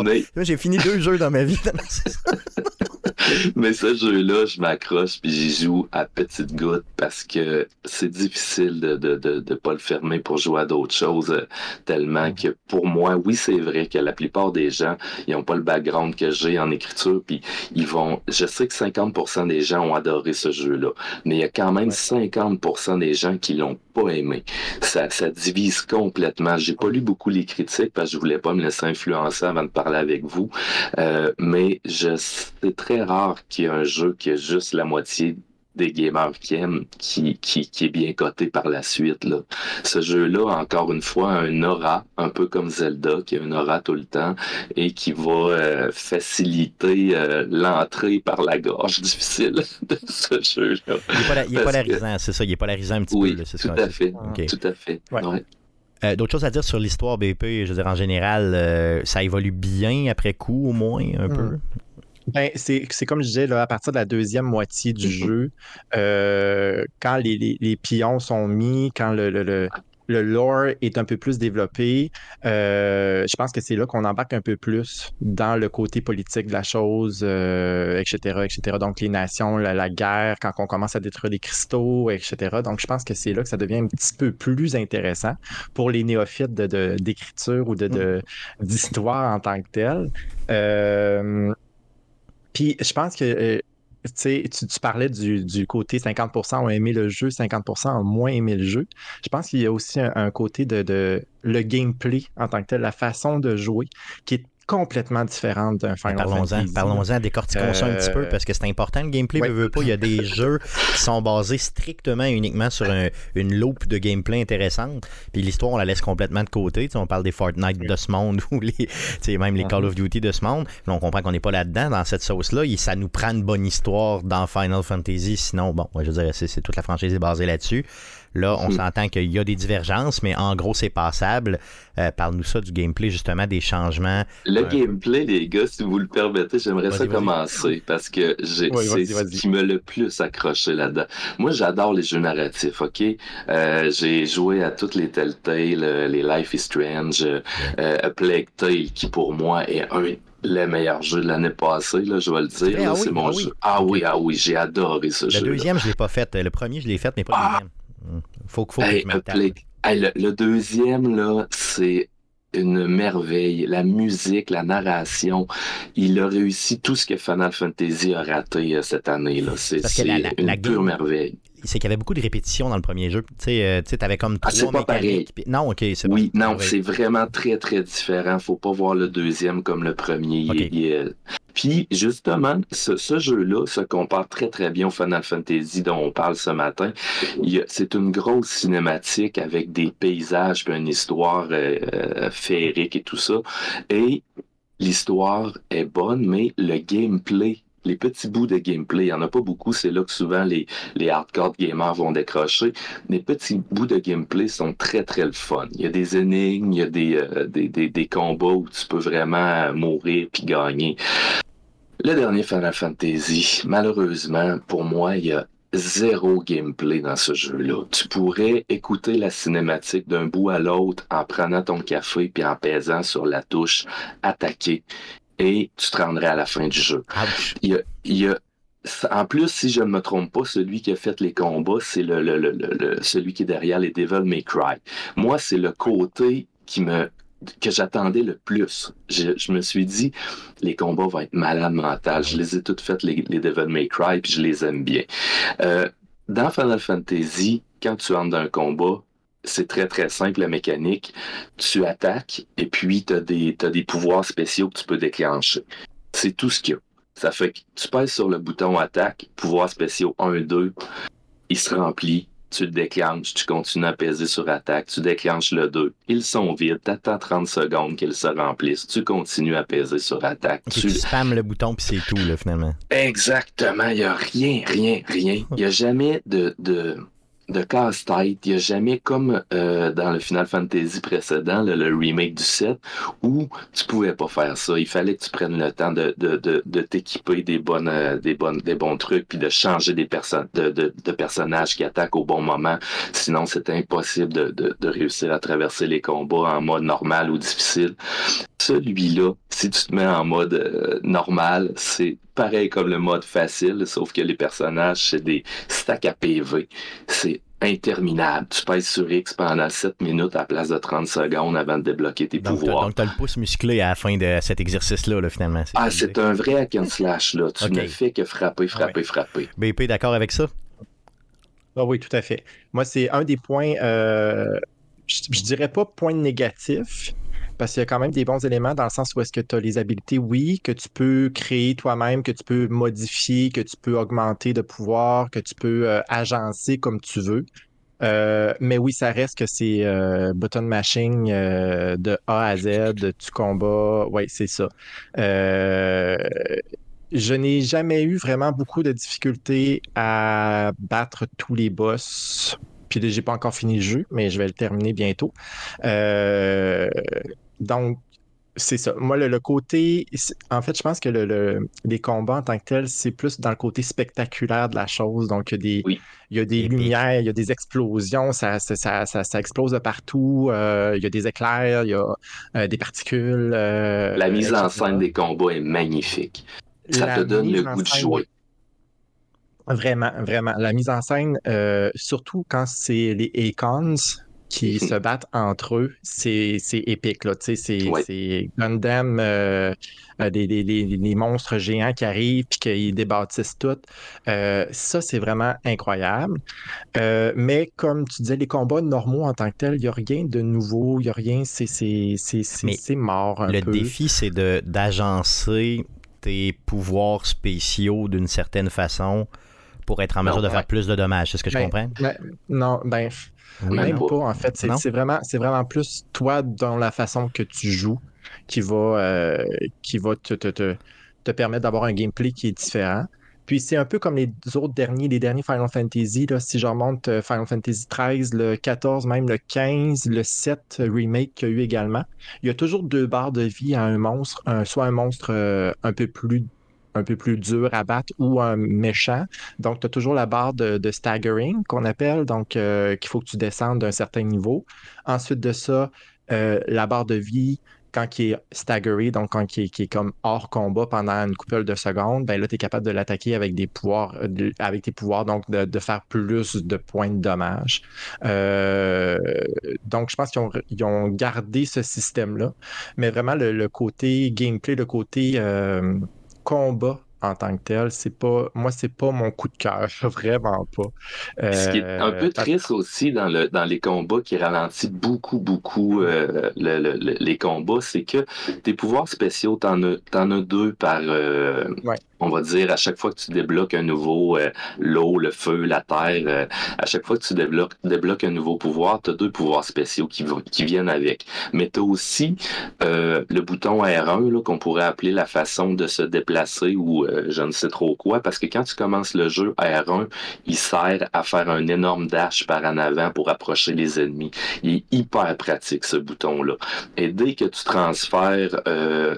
Mais- J'ai fini deux jeux dans ma vie. [laughs] [laughs] [laughs] Mais ce jeu-là, je m'accroche puis j'y joue à petite goutte parce que c'est difficile de, de, de, de pas le fermer pour jouer à d'autres choses euh, tellement que pour moi, oui, c'est vrai que la plupart des gens, ils ont pas le background que j'ai en écriture puis ils vont, je sais que 50% des gens ont adoré ce jeu-là, mais il y a quand même 50% des gens qui l'ont pas aimé. Ça, ça divise complètement. J'ai pas lu beaucoup les critiques parce que je voulais pas me laisser influencer avant de parler avec vous. Euh, mais je, c'est très rare qu'il y ait un jeu qui a juste la moitié des gamers qui aiment, qui, qui, qui est bien coté par la suite. Là. Ce jeu-là, encore une fois, a un aura, un peu comme Zelda, qui a un aura tout le temps et qui va euh, faciliter euh, l'entrée par la gorge [laughs] difficile de ce jeu-là. Il est, pola- il est Parce polarisant, c'est ça. Il est polarisant un petit Oui, peu. là, c'est tout ça. à fait. Tout à fait. Euh, D'autres choses à dire sur l'histoire BP, je veux dire, en général, euh, ça évolue bien après coup, au moins, un peu? Ben, c'est c'est comme je disais, là, à partir de la deuxième moitié du Mhm. jeu, euh, quand les, les- les pions sont mis, quand le, le, le, le lore est un peu plus développé, euh, je pense que c'est là qu'on embarque un peu plus dans le côté politique de la chose, euh, etc., etc. Donc, les nations, la, la guerre, quand on commence à détruire les cristaux, etc. Donc, je pense que c'est là que ça devient un petit peu plus intéressant pour les néophytes de- de- d'écriture ou de, de- d'histoire en tant que telle. Euh, puis je pense que euh, tu, tu, parlais du, du côté 50% ont aimé le jeu, 50% ont moins aimé le jeu. Je pense qu'il y a aussi un, côté de, de le gameplay en tant que tel, la façon de jouer qui est complètement différente d'un Final Parlons-en, Fantasy. parlons-en, décortiquons ça un petit peu Euh, parce que c'est important le gameplay. ouais. Veut, pas, il y a des [laughs] jeux qui sont basés strictement et uniquement sur un- une loupe de gameplay intéressante. Puis l'histoire, on la laisse complètement de côté. On parle des Fortnite de ce monde [laughs] ou les, même les Call of Duty de ce monde. Là, on comprend qu'on n'est pas là-dedans dans cette sauce-là. Et ça nous prend une bonne histoire dans Final Fantasy. Sinon, bon, ouais, je veux dire, c'est, c'est- toute la franchise est basée là-dessus. Là, on Hmm. s'entend qu'il y a des divergences, mais en gros, c'est passable. Euh, Parle-nous ça du gameplay, justement, des changements. Le Ouais. gameplay, les gars, si vous le permettez, j'aimerais ça commencer parce que j'ai- Oui, c'est ce qui me le plus accroché là-dedans. Moi, j'adore les jeux narratifs, OK? Euh, j'ai joué à toutes les Telltale, euh, les Life is Strange, euh, euh, A Plague Tale, qui pour moi est un les meilleurs jeux de l'année passée, là, je vais le dire. là, Ah c'est oui, mon ah oui. jeu. Ah oui, ah oui, j'ai adoré ce Le jeu. deuxième, je l'ai pas fait. Le premier, je l'ai fait, mais pas le Ah! deuxième. Faut, faut Hey, que je me A le tape. Plague- Hey, le, le deuxième, là, c'est une merveille. La musique, la narration, il a réussi tout ce que Final Fantasy a raté euh, cette année. là. C'est la- une la pure game- merveille. C'est qu'il y avait beaucoup de répétitions dans le premier jeu. Tu sais, euh, tu sais, t'avais comme Ah, trois c'est pas puis- Non, ok, c'est Oui, non, Ouais. c'est vraiment très, très différent. Faut pas voir le deuxième comme le premier. Il il Puis, justement, ce, ce jeu-là se compare très, très bien au Final Fantasy dont on parle ce matin. C'est une grosse cinématique avec des paysages puis une histoire euh, euh, féerique et tout ça. Et l'histoire est bonne, mais le gameplay, les petits bouts de gameplay, il n'y en a pas beaucoup. C'est là que souvent les, hardcore gamers vont décrocher. Les petits bouts de gameplay sont très, très le fun. Il y a des énigmes, il y a des, euh, des combats où tu peux vraiment mourir puis gagner. Le dernier Final Fantasy, malheureusement, pour moi, il y a zéro gameplay dans ce jeu-là. Tu pourrais écouter la cinématique d'un bout à l'autre en prenant ton café puis en pesant sur la touche attaquer et tu te rendrais à la fin du jeu. Ouch. Il y a, il y a- en plus, si je ne me trompe pas, celui qui a fait les combats, c'est le, le- le- le- celui qui est derrière les Devil May Cry. Moi, c'est le côté qui me que j'attendais le plus. Je, je me suis dit, les combats vont être malades mentales. Je les ai toutes faites, les, les Devil May Cry, puis je les aime bien. Euh, dans Final Fantasy, quand tu entres dans un combat, c'est très très simple la mécanique. Tu attaques et puis tu as des, pouvoirs spéciaux que tu peux déclencher. C'est tout ce qu'il y a. Ça fait que tu pèses sur le bouton attaque, pouvoirs spéciaux 1, 2, il se remplit, tu le déclenches, tu continues à peser sur attaque, tu déclenches le 2, ils sont vides, t'attends 30 secondes qu'ils se remplissent, tu continues à peser sur attaque. Tu- tu spammes le bouton, puis c'est tout, là, finalement. Exactement, il n'y a rien, rien, rien. Il n'y a jamais de, de, de casse-tête. Il n'y a jamais comme euh, dans le Final Fantasy précédent, le, le remake du 7, où tu pouvais pas faire ça. Il fallait que tu prennes le temps de, de, de, de t'équiper des bonnes, euh, des bonnes, des bons trucs, puis de changer des personnes, de, de, personnages qui attaquent au bon moment. Sinon, c'était impossible de réussir à traverser les combats en mode normal ou difficile. Celui-là, si tu te mets en mode euh, normal, c'est pareil comme le mode facile, sauf que les personnages, c'est des stacks à PV. C'est interminable. Tu pèses sur X pendant 7 minutes à la place de 30 secondes avant de débloquer tes Donc, pouvoirs. donc, t'as le pouce musclé à la fin de cet exercice-là, là, finalement. Ah, c'est un vrai hack and slash, là. Tu ne fais que frapper, frapper, frapper. BP, d'accord avec ça? Ah oui, tout à fait. Moi, c'est un des points, euh, je, je dirais pas point négatif, parce qu'il y a quand même des bons éléments dans le sens où est-ce que tu as les habilités, oui, que tu peux créer toi-même, que tu peux modifier, que tu peux augmenter de pouvoir, que tu peux euh, agencer comme tu veux. Euh, mais oui, ça reste que c'est euh, button mashing de A à Z, tu combats. Oui, c'est ça. Je n'ai jamais eu vraiment beaucoup de difficultés à battre tous les boss. Puis j'ai pas encore fini le jeu, mais je vais le terminer bientôt. Euh, donc, c'est ça. Moi, le, le côté. En fait, je pense que le, le- les combats en tant que tels, c'est plus dans le côté spectaculaire de la chose. Donc, il y a des, Oui. il y a des lumières, il y a des explosions, ça, ça, ça, ça- ça explose de partout. euh, il y a des éclairs, il y a euh, des particules. euh, La mise en scène des combats est magnifique. Ça La te donne le goût de jouer. Vraiment, vraiment. La mise en scène, surtout quand c'est les Akons qui se [laughs] battent entre eux, c'est épique. Là. C'est Ouais. Gundam, euh, euh, des, des- des- des monstres géants qui arrivent puis qu'ils débâtissent tout. Euh, ça, c'est vraiment incroyable. Euh, mais comme tu disais, les combats normaux en tant que tels, il n'y a rien de nouveau, il n'y a rien, c'est mort un Le peu. défi, c'est de, d'agencer tes pouvoirs spéciaux d'une certaine façon pour être en mesure de ouais. faire plus de dommages. C'est ce que je Ben, comprends? Ben, non, ben, Oui, même pas. en fait. C'est vraiment, c'est vraiment plus toi dans la façon que tu joues qui va, euh, qui va te, te, te, te permettre d'avoir un gameplay qui est différent. Puis c'est un peu comme les autres derniers, les derniers Final Fantasy. Là, si je remonte euh, Final Fantasy 13, le 14, même le 15, le 7 remake qu'il y a eu également, il y a toujours deux barres de vie à un monstre, soit un monstre euh, un peu plus un peu plus dur à battre ou un méchant. Donc, tu as toujours la barre de, staggering qu'on appelle, donc euh, qu'il faut que tu descendes d'un certain niveau. Ensuite de ça, la barre de vie, quand il est staggeré, donc quand il est, comme hors combat pendant une couple de secondes, ben là, tu es capable de l'attaquer avec des pouvoirs, euh, avec tes pouvoirs, donc de, faire plus de points de dommage. Euh, donc, je pense qu'ils ont, gardé ce système-là. Mais vraiment, le, côté gameplay, le côté euh, combat en tant que tel. C'est pas, moi, c'est pas mon coup de cœur, [laughs] vraiment pas. Ce qui est un peu euh, triste aussi dans, le, dans les combats qui ralentit beaucoup, beaucoup euh, les combats, c'est que tes pouvoirs spéciaux, t'en as, as deux par, euh, on va dire, à chaque fois que tu débloques un nouveau, euh, l'eau, le feu, la terre, euh, à chaque fois que tu débloques, débloques un nouveau pouvoir, tu as deux pouvoirs spéciaux qui, viennent avec. Mais tu as aussi euh, le bouton R1 qu'on pourrait appeler la façon de se déplacer ou je ne sais trop quoi, parce que quand tu commences le jeu, R1, il sert à faire un énorme dash par en avant pour approcher les ennemis. Il est hyper pratique, ce bouton-là. Et dès que tu transfères,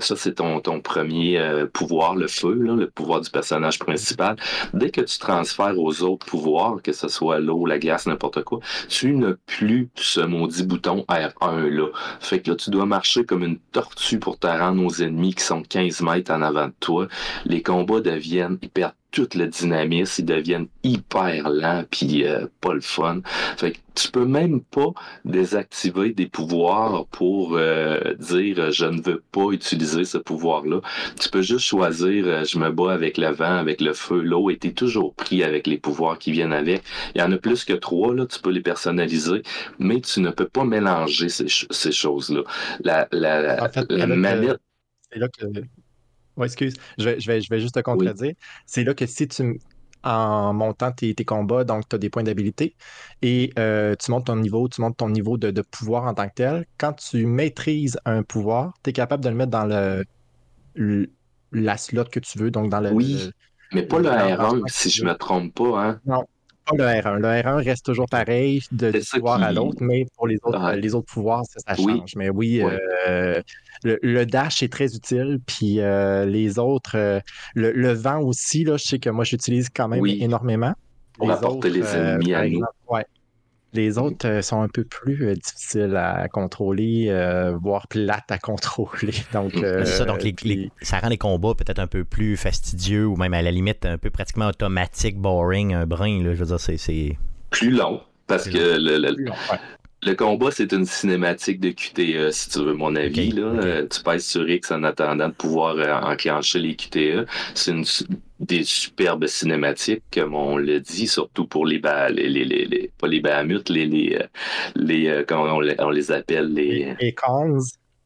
ça c'est ton, ton premier pouvoir, le feu, là, pouvoir du personnage principal. Dès que tu transfères aux autres pouvoirs, que ce soit l'eau, la glace, n'importe quoi, tu n'as plus ce maudit bouton R1 là. Fait que là, tu dois marcher comme une tortue pour te rendre aux ennemis qui sont 15 mètres en avant de toi. Les combats deviennent hyper toute le dynamisme, ils deviennent hyper lents puis euh, pas le fun. Fait que tu peux même pas désactiver des pouvoirs pour euh, dire je ne veux pas utiliser ce pouvoir-là. Tu peux juste choisir euh, je me bats avec le vent, avec le feu, l'eau, et t'es toujours pris avec les pouvoirs qui viennent avec. Il y en a plus que trois, là, tu peux les personnaliser, mais tu ne peux pas mélanger ces, ces choses-là. La, la, la manette. C'est là que oui, excuse, je vais, je vais, je vais juste te contredire. C'est là que si tu, en montant tes, combats, donc tu as des points d'habilité, et euh, tu montes ton niveau, tu montes ton niveau de, pouvoir en tant que tel. Quand tu maîtrises un pouvoir, tu es capable de le mettre dans le, la slot que tu veux, donc dans le. Oui, mais pas le R1, si je ne me trompe pas. Hein? Non, le R1. Le R1 reste toujours pareil de pouvoir à l'autre, mais pour les autres, ah. les autres pouvoirs, ça, change. Mais oui, euh, le, dash est très utile. Puis euh, les autres, euh, le, vent aussi, là, je sais que moi, j'utilise quand même énormément. Pour apporter les ennemis à nous. Les autres euh, sont un peu plus euh, difficiles à contrôler, euh, voire plates à contrôler. [laughs] Donc, ça, donc ça rend les combats peut-être un peu plus fastidieux ou même à la limite un peu pratiquement automatique, boring, un brin. Là, je veux dire, c'est. Plus long. Parce que le, le combat, c'est une cinématique de QTE, si tu veux mon avis. là. Euh, tu pèses sur X en attendant de pouvoir euh, enclencher les QTE. C'est une des superbes cinématiques, comme on le dit, surtout pour les, les, les, les, pas les Bahamutes, les, les, euh, les comment on les, appelle, les... Les cons.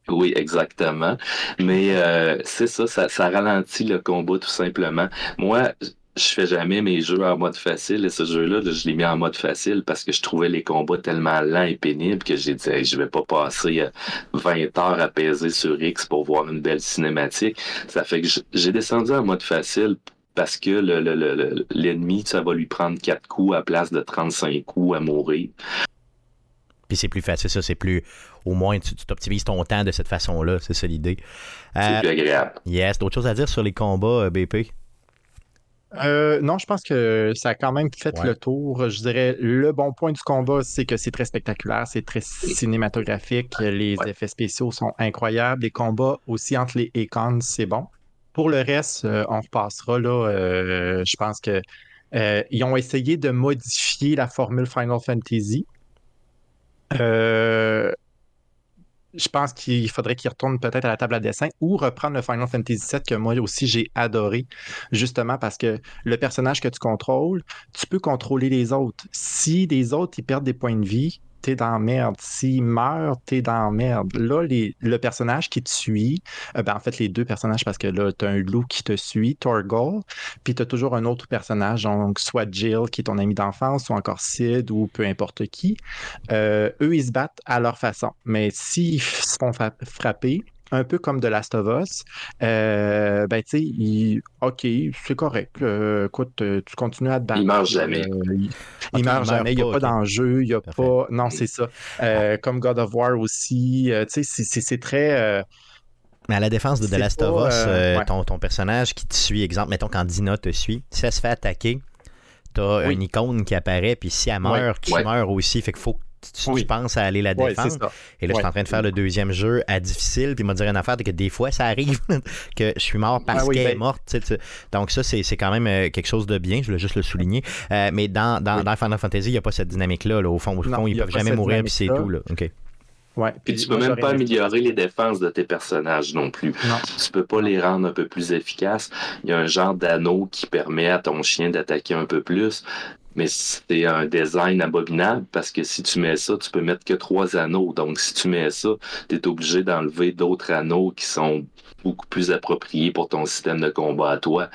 Oui, exactement. Mais c'est ça, ça, ça ralentit le combat tout simplement. Moi, je fais jamais mes jeux en mode facile et ce jeu-là, je l'ai mis en mode facile parce que je trouvais les combats tellement lents et pénibles que j'ai dit je vais pas passer 20 euh, heures à peser sur X pour voir une belle cinématique. Ça fait que j'ai descendu en mode facile parce que l'ennemi, le, ça va lui prendre 4 coups à place de 35 coups à mourir. Puis c'est plus facile, ça, c'est plus. Au moins, tu t'optimises ton temps de cette façon-là, c'est ça l'idée. c'est plus agréable. Yes, d'autres choses à dire sur les combats, euh, BP? Euh, non, je pense que ça a quand même fait le tour. Je dirais le bon point du combat, c'est que c'est très spectaculaire, c'est très cinématographique, les effets spéciaux sont incroyables, les combats aussi entre les icons, c'est bon. Pour le reste, euh, on repassera là. Euh, je pense que ils ont essayé de modifier la formule Final Fantasy. Euh, je pense qu'il faudrait qu'il retourne peut-être à la table à dessin ou reprendre le Final Fantasy VII que moi aussi j'ai adoré, justement parce que le personnage que tu contrôles, tu peux contrôler les autres. Si les autres ils perdent des points de vie, t'es dans merde. S'il meurt, t'es dans merde. Là, le personnage qui te suit, euh, ben, en fait, les deux personnages, parce que là, t'as un loup qui te suit, Torgal, puis t'as toujours un autre personnage, donc soit Jill, qui est ton ami d'enfance, ou encore Sid, ou peu importe qui. Euh, eux, ils se battent à leur façon. Mais s'ils se font frapper, un peu comme de Last of Us, euh, ben, tu sais, OK, c'est correct. Euh, écoute, tu continues à te battre. Il meurt jamais. il, ah, meurt jamais. Il n'y a pas, d'enjeu. Il n'y a pas. Non, c'est ça. comme God of War aussi. tu sais, c'est très. Mais à la défense de The Last of Us, ton, ton, personnage qui te suit, exemple, mettons quand Dina te suit, si elle se fait attaquer, t'as une icône qui apparaît, puis si elle meurt, tu meurs aussi. Fait qu'il faut que tu, penses à aller la défendre. et là, je suis en train de faire le deuxième jeu à difficile, puis il m'a dit une affaire que des fois, ça arrive [laughs] que je suis mort parce qu'elle est ben morte. Donc, ça, c'est quand même euh, quelque chose de bien. Je voulais juste le souligner. Euh, mais dans, dans, dans, Final Fantasy, il n'y a pas cette dynamique-là. Au fond, au fond ils peuvent jamais mourir, puis c'est tout. Là. OK. Ouais, puis, tu peux même pas améliorer les défenses de tes personnages non plus. Non. Tu peux pas les rendre un peu plus efficaces. Il y a un genre d'anneau qui permet à ton chien d'attaquer un peu plus, mais c'est un design abominable parce que si tu mets ça, tu peux mettre que trois anneaux. Donc, si tu mets ça, tu es obligé d'enlever d'autres anneaux qui sont beaucoup plus appropriés pour ton système de combat à toi.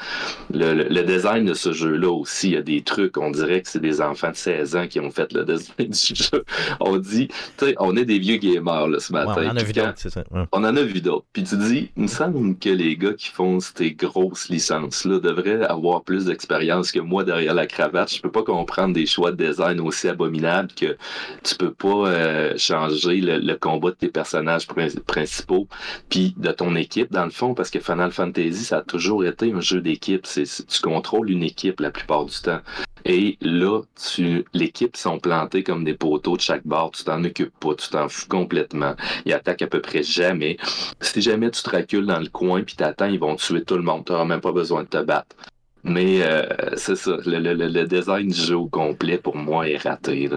Le, design de ce jeu-là aussi, il y a des trucs, on dirait que c'est des enfants de 16 ans qui ont fait le design [laughs] du jeu. On dit, tu sais, on est des vieux gamers là, ce matin. on en a vu d'autres, c'est ça. On en a vu d'autres. Puis tu dis, il me semble que les gars qui font ces grosses licences-là devraient avoir plus d'expérience que moi derrière la cravate. Je peux pas comprendre des choix de design aussi abominables que tu peux pas euh, changer le, combat de tes personnages principaux puis de ton équipe dans le fond parce que Final Fantasy ça a toujours été un jeu d'équipe. C'est tu contrôles une équipe la plupart du temps. Et là tu l'équipe sont plantés comme des poteaux de chaque bord. Tu t'en occupes pas tu t'en fous complètement. Ils attaquent à peu près jamais. Si jamais tu te recules dans le coin puis t'attends ils vont tuer tout le monde. Tu même pas besoin de te battre mais euh, c'est ça, le, design du jeu au complet pour moi est raté.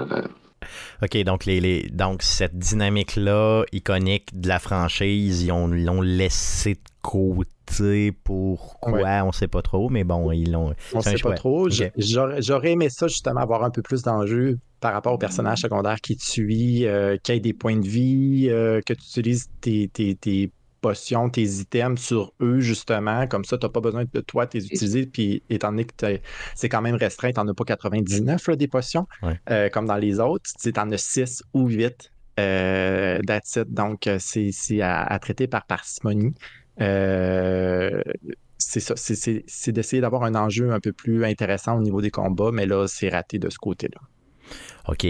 OK, donc, les, donc cette dynamique-là, iconique de la franchise, ils l'ont laissé de côté. Pourquoi On sait pas trop, mais bon, ils l'ont. On sait pas trop. J'aurais aimé ça, justement, avoir un peu plus d'enjeux par rapport aux personnages secondaires qui te suivent, euh, qui aient des points de vie, euh, que tu utilises tes, tes, tes potions, tes items sur eux, justement. Comme ça, tu n'as pas besoin de toi de les utiliser. Puis, étant donné que c'est quand même restreint, tu n'en as pas 99 des potions, euh, comme dans les autres. Tu en as 6 ou 8. Euh, that's Donc, euh, c'est à, traiter par parcimonie. Euh, c'est ça, c'est d'essayer d'avoir un enjeu un peu plus intéressant au niveau des combats, mais là, c'est raté de ce côté-là. OK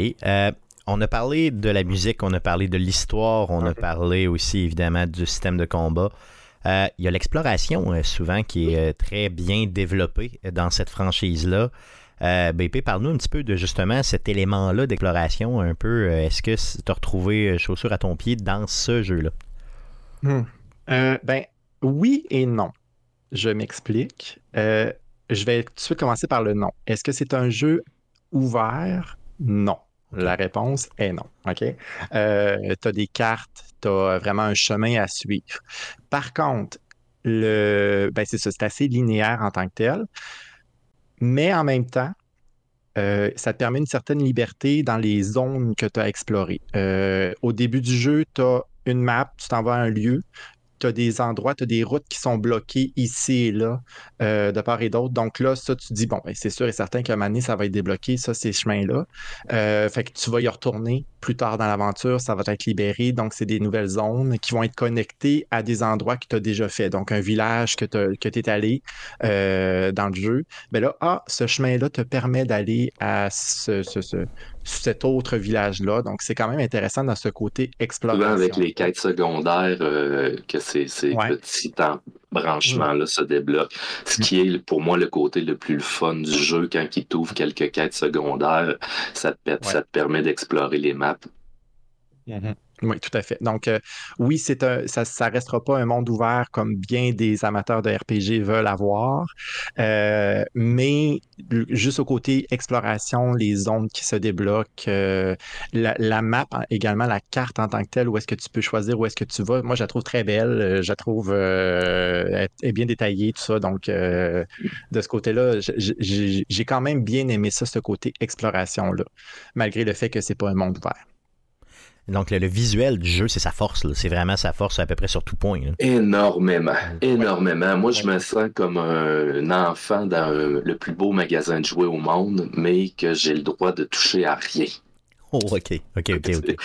on a parlé de la musique, on a parlé de l'histoire, on a parlé aussi évidemment du système de combat. Euh, il y a l'exploration euh, souvent qui est euh, très bien développée dans cette franchise-là. BP, parle-nous un petit peu de justement cet élément-là d'exploration un peu. Est-ce que tu as retrouvé chaussure à ton pied dans ce jeu-là? Hmm. ben oui et non. Je m'explique. je vais tout de suite commencer par le non. Est-ce que c'est un jeu ouvert? Non. La réponse est non. OK? Euh, tu as des cartes, tu as vraiment un chemin à suivre. Par contre, le, ben c'est ça, c'est assez linéaire en tant que tel. Mais en même temps, euh, ça te permet une certaine liberté dans les zones que tu as explorées. Euh, au début du jeu, tu as une map, tu t'en vas à un lieu, tu as des endroits, tu as des routes qui sont bloquées ici et là, euh, de part et d'autre. Donc là, ça, tu dis, bon, ben, c'est sûr et certain qu'à un moment donné, ça va être débloqué, ça, ces chemins-là. Euh, fait que tu vas y retourner plus tard dans l'aventure, ça va être libéré. Donc, c'est des nouvelles zones qui vont être connectées à des endroits que tu as déjà fait. Donc, un village que tu es allé euh, dans le jeu. Ben là, ah, ce chemin-là te permet d'aller à ce, cet autre village-là. Donc, c'est quand même intéressant dans ce côté exploration. Souvent avec les quêtes secondaires, euh, que ces, ces petits branchements-là se débloquent. Ce qui est pour moi le côté le plus fun du jeu quand il t'ouvre quelques quêtes secondaires, ça te, ça te permet d'explorer les maps. Mm-hmm. Oui, tout à fait. Donc, euh, oui, c'est un, ça ne restera pas un monde ouvert comme bien des amateurs de RPG veulent avoir, euh, mais juste au côté exploration, les zones qui se débloquent, euh, la, map également, la carte en tant que telle, où est-ce que tu peux choisir où est-ce que tu vas. Moi, je la trouve très belle, je la trouve est bien détaillée, tout ça. Donc, de ce côté-là, j'ai quand même bien aimé ça, ce côté exploration-là, malgré le fait que c'est pas un monde ouvert. Donc, le, visuel du jeu, c'est sa force. C'est vraiment sa force à peu près sur tout point. Énormément. Énormément. Moi, je me sens comme un enfant dans le plus beau magasin de jouets au monde, mais que j'ai le droit de toucher à rien. Oh, OK. OK, OK, OK.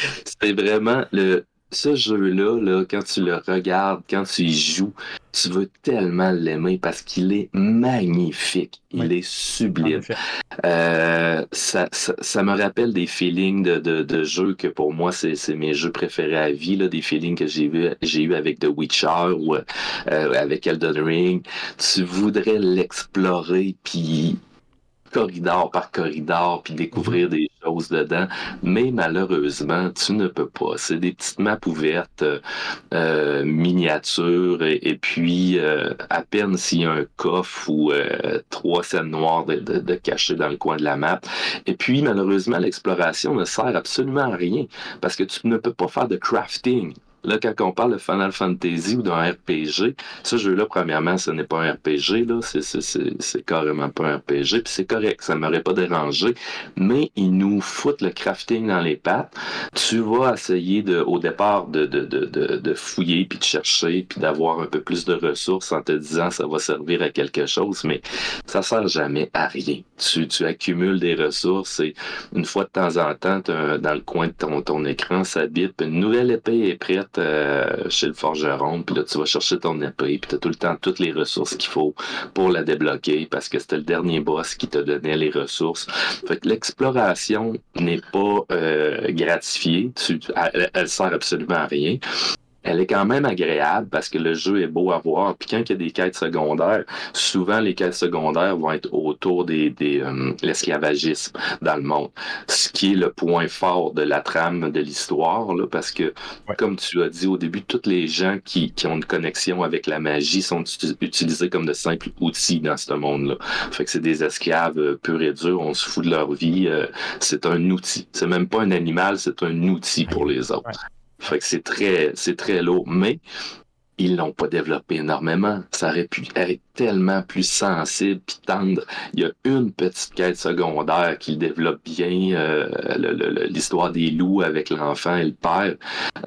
C'est vraiment le ce jeu-là, là, quand tu le regardes, quand tu y joues, tu veux tellement l'aimer parce qu'il est magnifique. Il est sublime. Euh, ça, ça, me rappelle des feelings de, de, de jeux que pour moi, c'est mes jeux préférés à vie, là, des feelings que j'ai eu, eu avec The Witcher ou euh, avec Elden Ring. Tu voudrais l'explorer, puis corridor par corridor, puis découvrir mhm. des choses dedans. Mais malheureusement, tu ne peux pas. C'est des petites maps ouvertes, euh, miniatures, et, puis euh, à peine s'il y a un coffre ou euh, trois scènes noires de, de, cachées dans le coin de la map. Et puis, malheureusement, l'exploration ne sert absolument à rien parce que tu ne peux pas faire de crafting. Là, quand on parle de Final Fantasy ou d'un RPG, ce jeu-là, premièrement, ce n'est pas un RPG, là. C'est carrément pas un RPG, puis c'est correct, ça m'aurait pas dérangé. Mais ils nous foutent le crafting dans les pattes. Tu vas essayer de, au départ de, de, de, de fouiller, puis de chercher, puis d'avoir un peu plus de ressources en te disant ça va servir à quelque chose, mais ça sert jamais à rien. Tu, tu accumules des ressources et une fois de temps en temps, dans le coin de ton, ton écran, ça bip, une nouvelle épée est prête euh, chez le forgeron, puis là, tu vas chercher ton épée, puis tu as tout le temps toutes les ressources qu'il faut pour la débloquer, parce que c'était le dernier boss qui te donnait les ressources. Fait que l'exploration n'est pas euh, gratifiée, tu, elle, elle sert absolument à rien elle est quand même agréable parce que le jeu est beau à voir. Puis quand il y a des quêtes secondaires, souvent les quêtes secondaires vont être autour des, des euh, l'esclavagisme dans le monde. Ce qui est le point fort de la trame de l'histoire, là, parce que, comme tu as dit au début, tous les gens qui, qui, ont une connexion avec la magie sont utilisés comme de simples outils dans ce monde-là. Fait que c'est des esclaves euh, purs et durs, on se fout de leur vie. Euh, c'est un outil. C'est même pas un animal, c'est un outil pour les autres. Fait que c'est très, c'est très lourd. Mais ils l'ont pas développé énormément. Ça aurait pu être tellement plus sensible puis tendre. Il y a une petite quête secondaire qui développe bien euh, l'histoire des loups avec l'enfant et le père,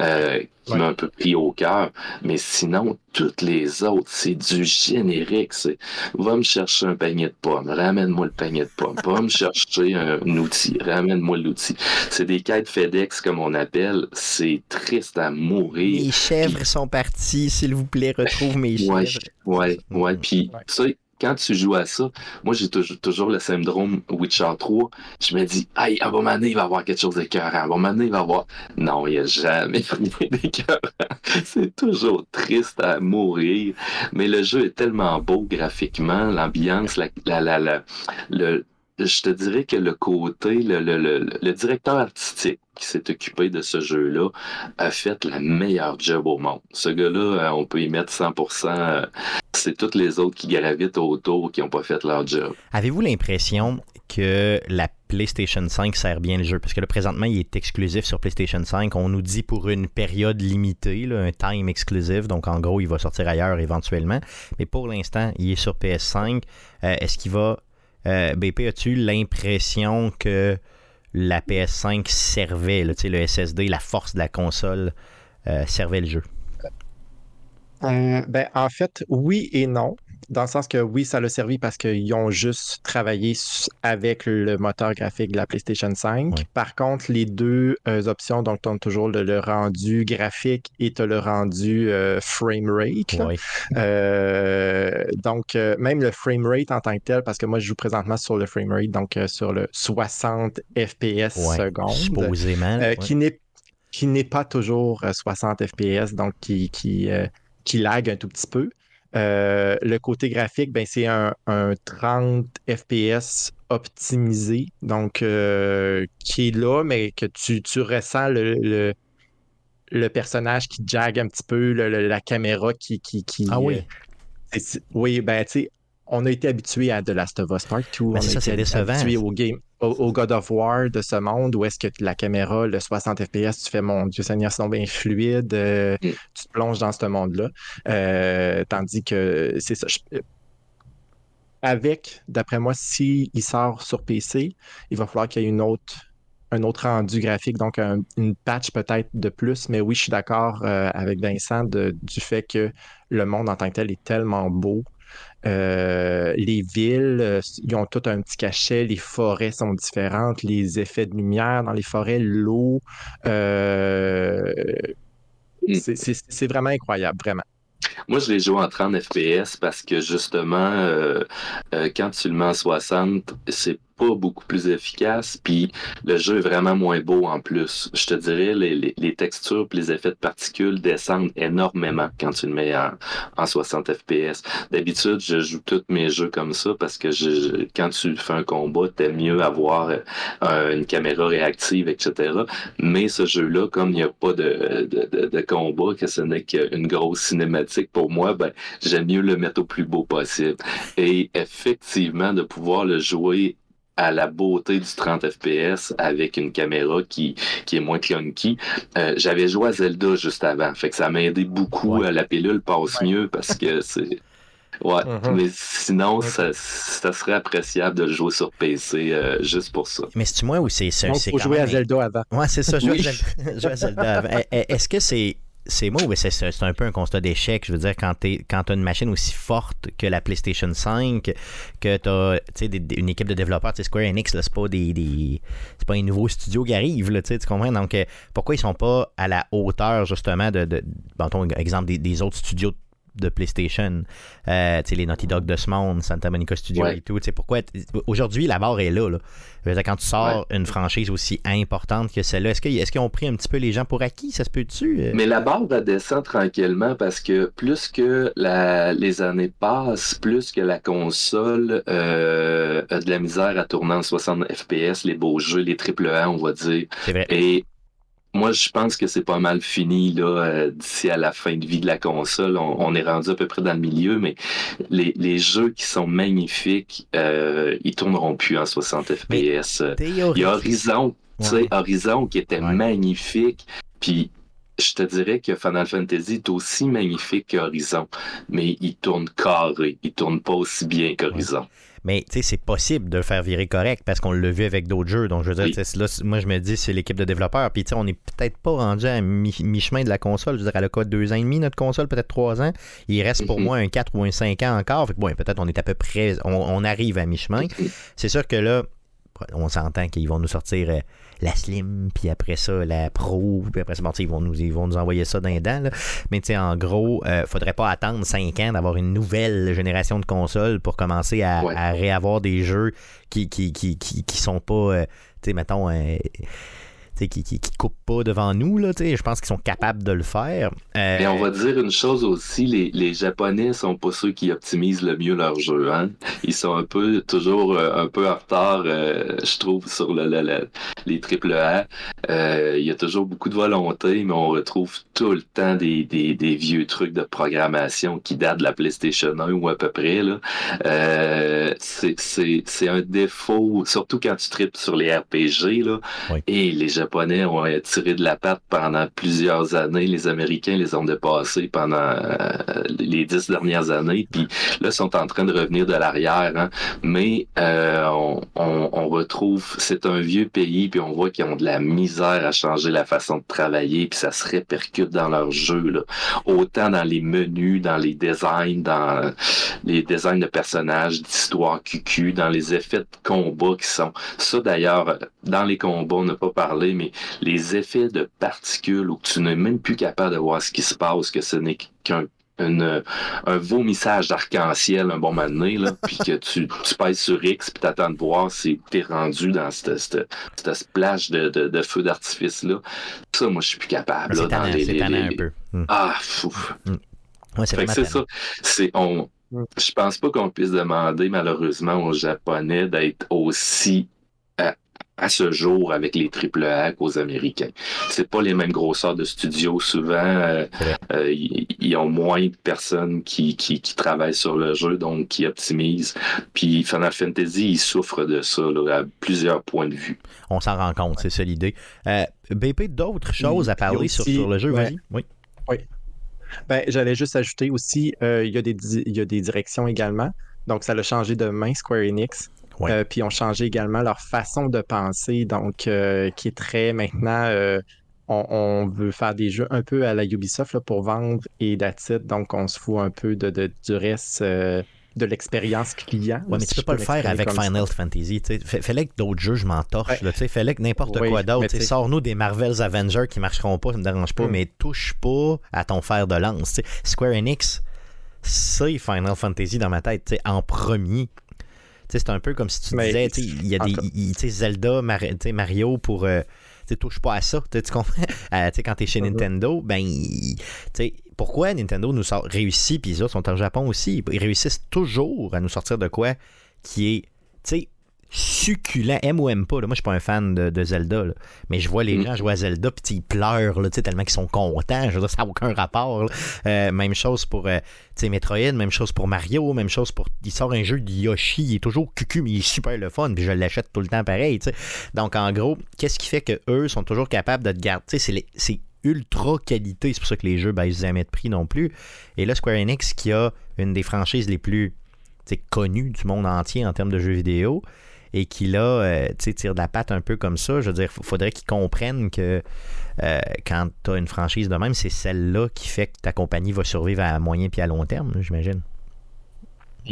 euh, qui m'a un peu pris au cœur. Mais sinon, toutes les autres, c'est du générique. C'est va me chercher un panier de pommes, ramène-moi le panier de pommes, va me chercher un, outil, ramène-moi l'outil. C'est des quêtes FedEx comme on appelle. C'est triste à mourir. Les chèvres sont parties, s'il vous plaît, retrouve mes chèvres. Ouais, ouais, ouais. Puis puis, quand tu joues à ça, moi, j'ai toujours, le syndrome Witcher 3. Je me dis, aïe, à un moment donné, il va y avoir quelque chose d'écœurant. À un moment donné, il va y avoir. Non, il n'y a jamais [laughs] rien d'écœurant. [laughs] C'est toujours triste à mourir. Mais le jeu est tellement beau graphiquement, l'ambiance, la, la, la, le, je te dirais que le côté, le, le, directeur artistique qui s'est occupé de ce jeu-là a fait la meilleure job au monde. Ce gars-là, euh, on peut y mettre 100%. Euh, c'est toutes les autres qui gravitent autour qui n'ont pas fait leur job. Avez-vous l'impression que la PlayStation 5 sert bien le jeu? Parce que là, présentement, il est exclusif sur PlayStation 5. On nous dit pour une période limitée, un time exclusif. Donc, en gros, il va sortir ailleurs éventuellement. Mais pour l'instant, il est sur PS5. Euh, est-ce qu'il va euh, BP, as-tu l'impression que la PS5 servait, le SSD, la force de la console, euh, servait le jeu? Euh, ben, en fait, oui et non dans le sens que oui, ça l'a servi parce qu'ils ont juste travaillé avec le moteur graphique de la PlayStation 5. Par contre, les deux euh, options, donc tu as toujours le, rendu graphique et tu as le rendu euh, frame rate. Euh, donc, même le frame rate en tant que tel, parce que moi, je joue présentement sur le frame rate, donc sur le 60 FPS secondes. Supposément. Qui n'est qui n'est pas toujours 60 FPS, donc qui, qui, qui lag un tout petit peu. Euh, le côté graphique, ben, c'est un, 30 FPS optimisé, donc euh, qui est là, mais que tu, ressens le, le, personnage qui jag un petit peu, la caméra qui. qui, qui ah oui. Euh, oui, ben, tu sais, on a été habitué à The Last of Us Part 2. on a été habitué au, game, au, God of War de ce monde où est-ce que la caméra, le 60 FPS, tu fais mon Dieu Seigneur, c'est bien fluide, euh, mm. tu te plonges dans ce monde-là. Euh, tandis que c'est ça. avec, d'après moi, s'il sort sur PC, il va falloir qu'il y ait une autre un autre rendu graphique, donc une patch peut-être de plus. Mais oui, je suis d'accord euh, avec Vincent du fait que le monde en tant que tel est tellement beau euh, les villes, euh, ils ont tout un petit cachet, les forêts sont différentes, les effets de lumière dans les forêts, l'eau. Euh, C'est vraiment incroyable, vraiment. Moi, je l'ai joué en 30 FPS parce que justement, euh, euh, quand tu le mets en 60, c'est pas beaucoup plus efficace, puis le jeu est vraiment moins beau en plus. Je te dirais, les, les, textures et les effets de particules descendent énormément quand tu le mets en, en 60 FPS. D'habitude, je joue tous mes jeux comme ça parce que je, quand tu fais un combat, t'aimes mieux avoir euh, une caméra réactive, etc. Mais ce jeu-là, comme il n'y a pas de, de, de, combat, que ce n'est qu'une grosse cinématique pour moi, ben, j'aime mieux le mettre au plus beau possible. Et effectivement, de pouvoir le jouer à la beauté du 30 FPS avec une caméra qui, qui est moins clunky. Euh, J'avais joué à Zelda juste avant, fait que ça m'a aidé beaucoup. La pilule passe mieux parce que c'est. Ouais, mm-hmm. mais sinon, ça, ça, serait appréciable de le jouer sur PC euh, juste pour ça. Mais c'est moi ou c'est ça? Il faut jouer à Zelda avant. Ouais, c'est ça, jouer, à [laughs] Zelda avant. [laughs] Est-ce que c'est c'est moi, c'est un peu un constat d'échec. Je veux dire, quand tu as une machine aussi forte que la PlayStation 5, que tu as une équipe de développeurs, Square Enix, c'est pas des, des c'est pas un nouveau studio qui arrive, là, tu comprends? Donc, euh, pourquoi ils sont pas à la hauteur, justement, de, de bon, exemple, des autres studios de PlayStation, euh, les Naughty Dog de ce monde, Santa Monica Studio et tout. Pourquoi aujourd'hui la barre est là. là. quand tu sors une franchise aussi importante que celle-là, est-ce qu'ils est ont pris un petit peu les gens pour acquis? Ça se peut-tu euh? Mais la barre va descendre tranquillement parce que plus que la, les années passent, plus que la console euh, a de la misère à tourner en 60 FPS, les beaux jeux, les AAA, on va dire. Vrai. Et moi, je pense que c'est pas mal fini là euh, d'ici à la fin de vie de la console. On, est rendu à peu près dans le milieu, mais les, les jeux qui sont magnifiques, euh, ils tourneront plus en 60 FPS. Il y a Horizon, tu sais, Horizon qui était magnifique, puis je te dirais que Final Fantasy est aussi magnifique qu'Horizon, mais il tourne carré, il tourne pas aussi bien qu'Horizon. Mais tu sais, c'est possible de le faire virer correct parce qu'on l'a vu avec d'autres jeux. Donc, je veux dire, là, moi, je me dis, c'est l'équipe de développeurs. Puis, tu sais, on n'est peut-être pas rendu à mi-chemin de la console. Je veux dire, elle a quoi, deux ans et demi, notre console, peut-être trois ans? Il reste pour mhm. moi un 4 ou un 5 ans encore. Fait bon, peut-être on est à peu près, on, arrive à mi-chemin. [clears throat] C'est sûr que là, on s'entend qu'ils vont nous sortir. Euh, la Slim, puis après ça, la Pro, puis après ça, ils, vont nous, ils vont nous envoyer ça d'un dent. Là. Mais tu sais, en gros, euh, faudrait pas attendre 5 ans d'avoir une nouvelle génération de consoles pour commencer à, réavoir des jeux qui, qui, qui, qui, sont pas, euh, tu sais, mettons, euh, qui, qui, coupent pas devant nous. Là, je pense qu'ils sont capables de le faire. Et on va dire une chose aussi, les, les Japonais sont pas ceux qui optimisent le mieux leur jeu. Hein? Ils sont un peu toujours euh, un peu en retard, euh, je trouve, sur le, les triple A. Euh, il y a toujours beaucoup de volonté, mais on retrouve tout le temps des, des, des, vieux trucs de programmation qui datent de la PlayStation 1 ou à peu près. Là. c'est un défaut, surtout quand tu tripes sur les RPG. Là, Et les Japonais Japonais ont tiré de la patte pendant plusieurs années. Les Américains les ont dépassés pendant euh, les dix dernières années. Puis là, sont en train de revenir de l'arrière. Hein. Mais euh, on, retrouve, c'est un vieux pays, puis on voit qu'ils ont de la misère à changer la façon de travailler, puis ça se répercute dans leur jeu. Là. Autant dans les menus, dans les designs, dans les designs de personnages, d'histoires QQ, dans les effets de combat qui sont. Ça d'ailleurs, dans les combats, on n'a pas parlé, mais les effets de particules où tu n'es même plus capable de voir ce qui se passe, que ce n'est qu'un un vomissage d'arc-en-ciel un bon moment donné, là, puis que tu, tu pèses sur X, puis t'attends de voir si t'es rendu dans cette, cette, splash de, de, feu d'artifice-là. Ça, moi, je suis plus capable. C'est dans les, un peu. Hmm. Ah, fou. Hmm. c'est ça. C'est, on, hmm. je pense pas qu'on puisse demander, malheureusement, aux Japonais d'être aussi à ce jour avec les triple A qu'aux Américains. C'est pas les mêmes grosseurs de studios. Souvent, euh, euh, ils ont moins de personnes qui, qui, qui, travaillent sur le jeu, donc qui optimisent. Puis Final Fantasy, il souffre de ça là, à plusieurs points de vue. On s'en rend compte, c'est ça l'idée. Euh, BP, d'autres choses à parler sur, sur, le jeu, vas-y. Oui. oui. Ben, j'allais juste ajouter aussi, il, y a des, il y a des directions également. Donc, ça a changé de main, Square Enix. Euh, puis ont changé également leur façon de penser, donc euh, qui est très maintenant, euh, on, veut faire des jeux un peu à la Ubisoft pour vendre et that's Donc on se fout un peu de, du reste de l'expérience client. Ouais, mais tu peux pas le faire avec Final Fantasy. Fallait que d'autres jeux, je m'en torche. Ouais. Fallait que n'importe quoi d'autre. Sors-nous des Marvel's Avengers qui marcheront pas, ça me dérange pas, mm. mais touche pas à ton fer de lance. Square Enix, c'est Final Fantasy dans ma tête, en premier. C'est un peu comme si tu disais, il y a des Zelda, Mario pour. Euh, tu touches pas à ça. Tu comprends? [laughs] Euh, quand tu es chez. Nintendo, ben, pourquoi Nintendo nous sort, réussit, puis les autres sont en Japon aussi, ils réussissent toujours à nous sortir de quoi qui est, tu sais, succulent, aime ou aime pas. Là. Moi, je suis pas un fan de, Zelda, mais je vois les mm. gens jouer à Zelda puis ils pleurent là, tellement qu'ils sont contents. Je veux dire, ça n'a aucun rapport. Euh, même chose pour euh, Metroid, même chose pour Mario, même chose pour. Il sort un jeu de Yoshi, il est toujours cucu, mais il est super le fun, puis je l'achète tout le temps pareil. Donc, en gros, qu'est-ce qui fait que eux sont toujours capables de te garder C'est ultra qualité. C'est pour ça que les jeux baissent jamais de prix non plus. Et là, Square Enix, qui a une des franchises les plus connues du monde entier en termes de jeux vidéo, et qui là, euh, tire de la patte un peu comme ça. Je veux dire, il faudrait qu'ils comprennent que euh, quand tu as une franchise de même, c'est celle-là qui fait que ta compagnie va survivre à moyen puis à long terme, j'imagine.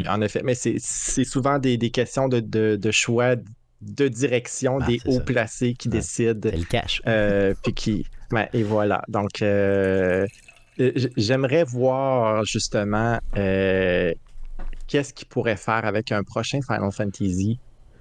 En effet, mais c'est souvent des, questions de, choix de direction ah, des hauts placés qui décident. Elle cache. Euh, puis qui. et voilà. Donc, j'aimerais voir justement qu'est-ce qu'ils pourraient faire avec un prochain Final Fantasy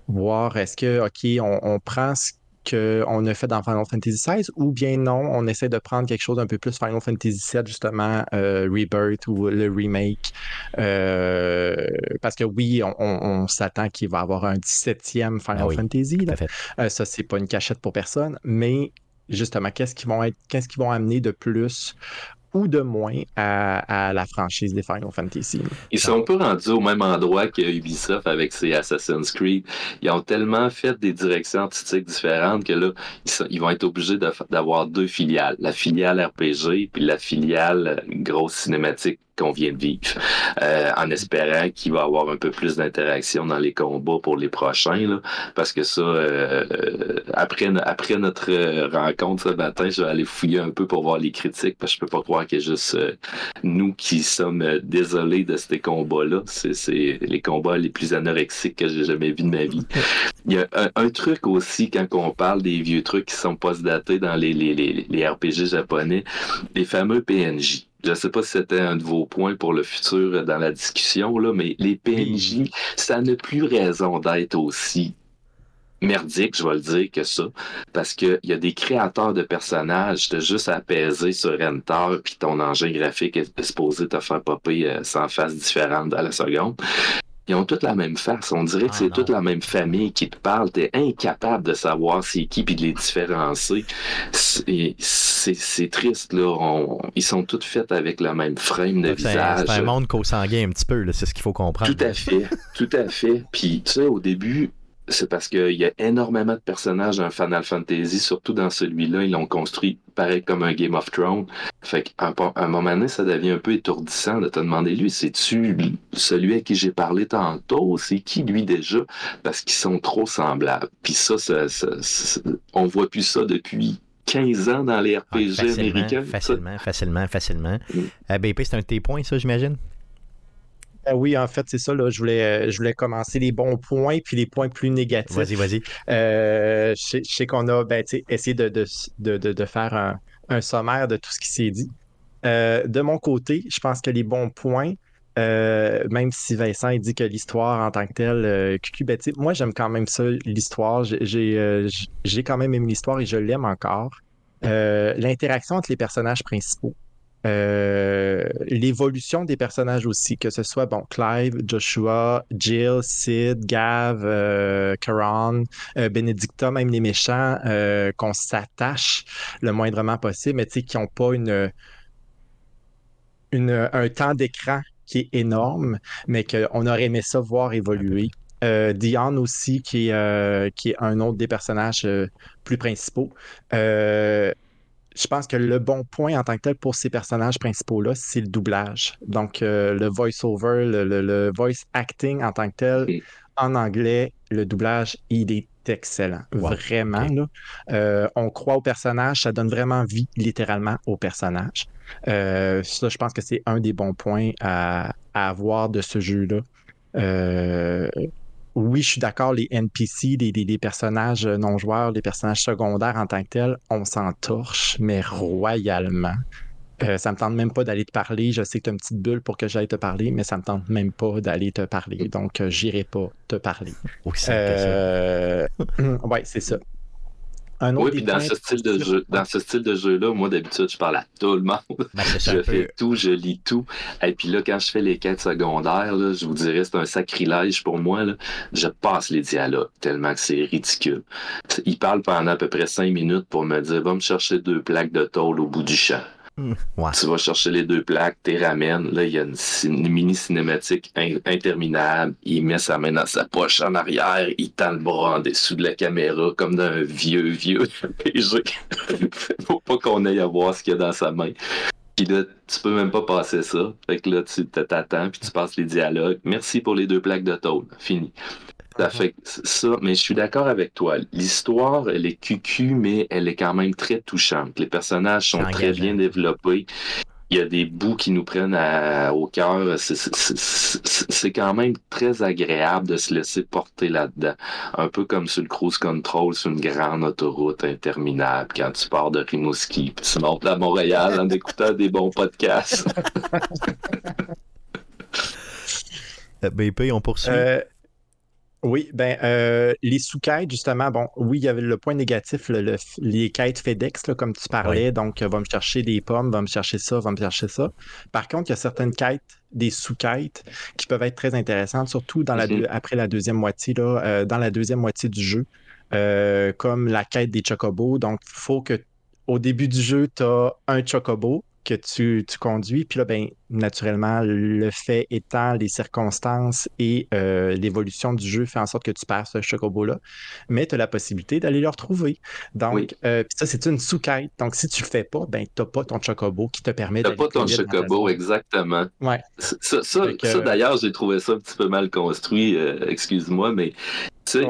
voir est-ce que, OK, on, prend ce qu'on a fait dans Final Fantasy XVI ou bien non, on essaie de prendre quelque chose d'un peu plus Final Fantasy VII, justement, euh, Rebirth ou le remake. Euh, parce que oui, on, s'attend qu'il va y avoir un 17e Final ah Fantasy. Là. Euh, ça, c'est pas une cachette pour personne, mais justement, qu'est-ce qu'ils vont être, qu'est-ce qu'ils vont amener de plus ou de moins à, la franchise des Final Fantasy. Ils sont pas rendus au même endroit que Ubisoft avec ses Assassin's Creed. Ils ont tellement fait des directions artistiques différentes que là, ils, vont être obligés d'avoir deux filiales. La filiale RPG puis la filiale grosse cinématique qu'on vient de vivre, euh, en espérant qu'il va avoir un peu plus d'interaction dans les combats pour les prochains, là, parce que ça, euh, euh, après, après notre rencontre ce matin, je vais aller fouiller un peu pour voir les critiques, parce que je peux pas croire que juste nous qui sommes désolés de ces combats-là. C'est les combats les plus anorexiques que j'ai jamais vus de ma vie. Il y a un, truc aussi, quand on parle des vieux trucs qui sont post-datés dans les, les, les, les RPG japonais, les fameux PNJ. Je ne sais pas si c'était un de vos points pour le futur dans la discussion, là, mais les PNJ, ça n'a plus raison d'être aussi merdique, je vais le dire, que ça. Parce qu'il y a des créateurs de personnages, de juste apaiser sur Enter, puis ton engin graphique est supposé te faire popper sans euh, face différente à la seconde ils ont toutes la même face. On dirait que ah, c'est toute la même famille qui te parle. T'es incapable de savoir c'est qui puis de les différencier. C'est triste, là. ils sont toutes faites avec le même frame de visage. C'est un monde consanguin un petit peu, c'est ce qu'il faut comprendre. Tout à fait. tout à fait. Puis, tu sais, au début, c'est parce qu'il y a énormément de personnages dans Final Fantasy, surtout dans celui-là, ils l'ont construit pareil comme un Game of Thrones. Fait qu'à un moment donné, ça devient un peu étourdissant de te demander, lui, c'est-tu celui à qui j'ai parlé tantôt? C'est qui, lui, déjà? Parce qu'ils sont trop semblables. Puis ça, ça, on voit plus ça depuis 15 ans dans les RPG américains. Facilement, facilement, facilement. Mm. Euh, BP, c'est un de tes points, ça, j'imagine? Ben oui, en fait, c'est ça. Là, je, voulais, euh, je voulais commencer les bons points puis les points plus négatifs. Vas-y, vas-y. Euh, je, sais qu'on a ben, essayé de, de, de, faire un, un, sommaire de tout ce qui s'est dit. Euh, de mon côté, je pense que les bons points, même si Vincent dit que l'histoire en tant que telle, ben, moi j'aime quand même ça, l'histoire. J'ai quand même aimé l'histoire et je l'aime encore. L'interaction entre les personnages principaux. Euh, l'évolution des personnages aussi, que ce soit bon, Clive, Joshua, Jill, Sid, Gav, euh, Karan, euh, Benedicta, même les méchants, qu'on s'attache le moindrement possible, mais qui n'ont pas une, un temps d'écran qui est énorme, mais qu'on aurait aimé ça voir évoluer. Dion aussi, qui est, qui est un autre des personnages plus principaux je pense que le bon point en tant que tel pour ces personnages principaux-là, c'est le doublage. Donc, euh, le voice-over, le, voice acting en tant que tel, en anglais, le doublage, il est excellent. Vraiment. Euh, on croit au personnage, ça donne vraiment vie littéralement au personnage. Euh, ça, je pense que c'est un des bons points à, avoir de ce jeu-là. oui, je suis d'accord, les NPC, les, personnages non joueurs, les personnages secondaires en tant que tels, on s'en torche, mais royalement. Euh, ça me tente même pas d'aller te parler. Je sais que tu as une petite bulle pour que j'aille te parler, mais ça me tente même pas d'aller te parler. Donc, euh, j'irai pas te parler. Oui, euh... [clears throat] ouais, oui, puis dans ce, style de jeu, dans ce style de jeu-là, moi d'habitude, je parle à tout le monde. Ben, je fais tout, je lis tout. Et puis là, quand je fais les quêtes secondaires, je vous dirais, c'est un sacrilège pour moi. Là. Je passe les dialogues tellement que c'est ridicule. Il parle pendant à peu près cinq minutes pour me dire Va me chercher deux plaques de tôle au bout du champ. Tu vas chercher les deux plaques, tu ramènes. Là, il y a une, mini cinématique interminable. Il met sa main dans sa poche en arrière. Il tend le bras en dessous de la caméra comme d'un vieux, vieux [laughs] PG. Faut pas qu'on aille à voir ce qu'il y a dans sa main. Puis là, tu peux même pas passer ça. Fait que là, tu t'attends, puis tu passes les dialogues. Merci pour les deux plaques de tôle. Fini. Ça fait ça, mais je suis d'accord avec toi. L'histoire, elle est cucu, mais elle est quand même très touchante. Les personnages sont très bien développés. Il y a des bouts qui nous prennent au cœur. C'est quand même très agréable de se laisser porter là-dedans. Un peu comme sur le cruise control sur une grande autoroute interminable quand tu pars de Rimouski puis tu montes à Montréal en écoutant des bons podcasts. [laughs] BP, on poursuit. Euh, oui, ben euh, les sous-quêtes, justement, bon, oui, il y avait le point négatif, les quêtes FedEx, comme tu parlais, donc va me chercher des pommes, va me chercher ça, va me chercher ça. Par contre, il y a certaines quêtes, des sous-quêtes, qui peuvent être très intéressantes, surtout dans la mm-hmm. après la deuxième moitié, là, euh, dans la deuxième moitié du jeu, euh, comme la quête des chocobos. Donc, il faut que au début du jeu, tu as un chocobo que tu, conduis. Puis là, ben, naturellement, le fait étant les circonstances et euh, l'évolution du jeu fait en sorte que tu perds ce chocobo-là. Mais tu as la possibilité d'aller le retrouver. Donc, euh, ça, c'est une sous-quête. Donc, si tu le fais pas, ben, tu n'as pas ton chocobo qui te permet de. Tu pas ton chocobo, exactement. Ouais. Ça, ça, d'ailleurs, j'ai trouvé ça un petit peu mal construit. Euh, excuse-moi, mais tu sais,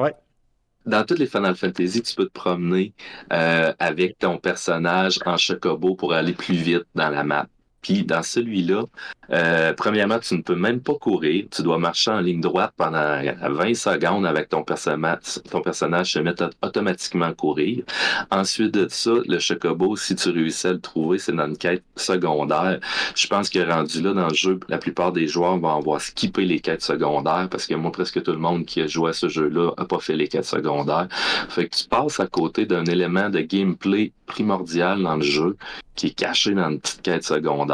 dans toutes les Final Fantasy, tu peux te promener euh, avec ton personnage en chocobo pour aller plus vite dans la map. Puis dans celui-là, euh, premièrement, tu ne peux même pas courir. Tu dois marcher en ligne droite pendant 20 secondes avec ton personnage. Ton personnage se met automatiquement à courir. Ensuite de ça, le chocobo, si tu réussis à le trouver, c'est dans une quête secondaire. Je pense que rendu là dans le jeu, la plupart des joueurs vont avoir skippé les quêtes secondaires parce que moi, presque tout le monde qui a joué à ce jeu-là n'a pas fait les quêtes secondaires. Fait que tu passes à côté d'un élément de gameplay primordial dans le jeu qui est caché dans une petite quête secondaire.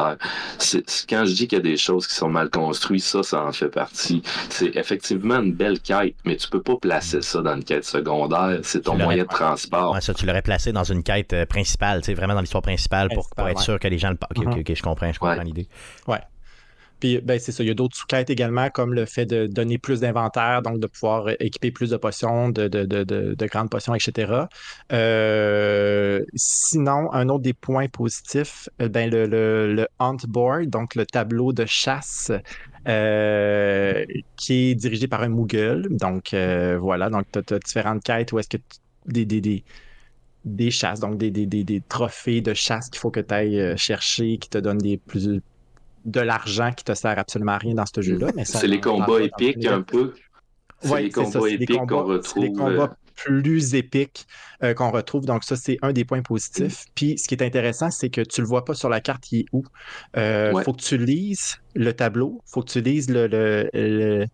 C'est, quand je dis qu'il y a des choses qui sont mal construites, ça, ça en fait partie. C'est effectivement une belle quête, mais tu peux pas placer ça dans une quête secondaire. C'est ton moyen de transport. Ouais, ça, tu l'aurais placé dans une quête euh, principale, vraiment dans l'histoire principale pour, être sûr que les gens le. Ok, ok, mm-hmm. je comprends, je comprends l'idée. Ouais. Puis, ben, c'est ça. Il y a d'autres sous-quêtes également, comme le fait de donner plus d'inventaire, donc de pouvoir équiper plus de potions, de, de, grandes potions, etc. Euh, sinon, un autre des points positifs, euh, ben, le, le, hunt board, donc le tableau de chasse. Euh, qui est dirigé par un Moogle. Donc, voilà. Donc, tu as, différentes quêtes où est-ce que des, des, des, chasses, donc des, des, des, trophées de chasse qu'il faut que tu ailles chercher, qui te donnent des plus, de l'argent qui te sert absolument à rien dans ce jeu-là. C'est les combats épiques un peu. C'est les combats épiques qu'on retrouve. les combats euh, plus épiques euh, qu'on retrouve. Donc, ça, c'est un des points positifs. Puis, ce qui est intéressant, c'est que tu le vois pas sur la carte, il est où. Il euh, faut que tu lises le tableau. Il faut que tu lises le,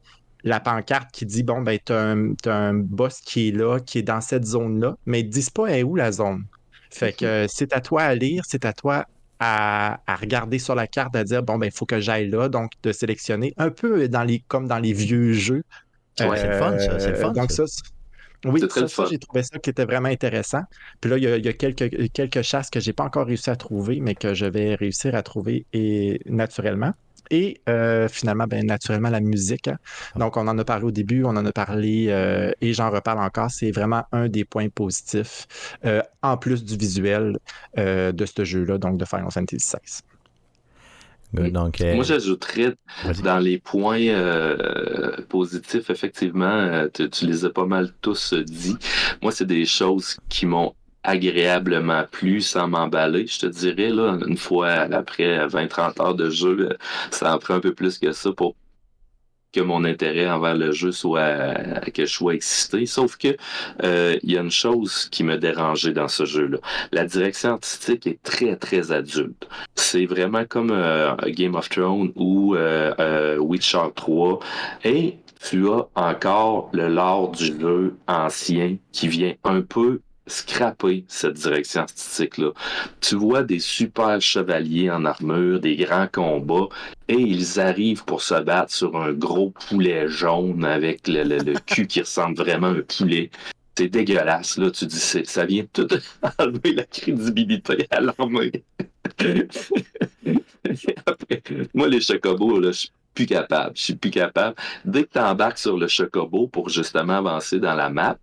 la pancarte qui dit bon, ben, tu as, un boss qui est là, qui est dans cette zone-là, mais ils ne disent pas est où la zone? Fait que c'est à toi à lire, c'est à toi à, regarder sur la carte, à dire bon, ben, il faut que j'aille là, donc de sélectionner un peu dans les, comme dans les vieux jeux. Ouais, c'est le fun, ça. C'est le fun. Donc, ça, oui, ça, j'ai trouvé ça qui était vraiment intéressant. Puis là, il y a, quelques, quelques chasses que j'ai pas encore réussi à trouver, mais que je vais réussir à trouver et naturellement. Et euh, finalement, ben, naturellement, la musique. Hein. Ah. Donc, on en a parlé au début, on en a parlé euh, et j'en reparle encore. C'est vraiment un des points positifs, euh, en plus du visuel de ce jeu-là, donc de Final Fantasy XVI. Donc, Moi, j'ajouterais dans les points positifs, effectivement, tu, tu, les as pas mal tous dit. Moi, c'est des choses qui m'ont agréablement plus sans m'emballer. Je te dirais, là, une fois après 20-30 heures de jeu, ça en prend un peu plus que ça pour que mon intérêt envers le jeu soit que je sois excité. Sauf que euh, il y a une chose qui me dérangeait dans ce jeu-là. La direction artistique est très très adulte. C'est vraiment comme euh, Game of Thrones ou euh, Witcher 3 et tu as encore le lore du jeu ancien qui vient un peu scraper cette direction artistique-là. Tu vois des super chevaliers en armure, des grands combats, et ils arrivent pour se battre sur un gros poulet jaune avec le, cul qui ressemble vraiment à un poulet. C'est dégueulasse, là. Tu dis, ça vient tout [laughs] enlever la crédibilité à l'armée. [laughs] moi, les chocobos, là, je suis plus capable. Je suis plus capable. Dès que tu embarques sur le chocobo pour justement avancer dans la map,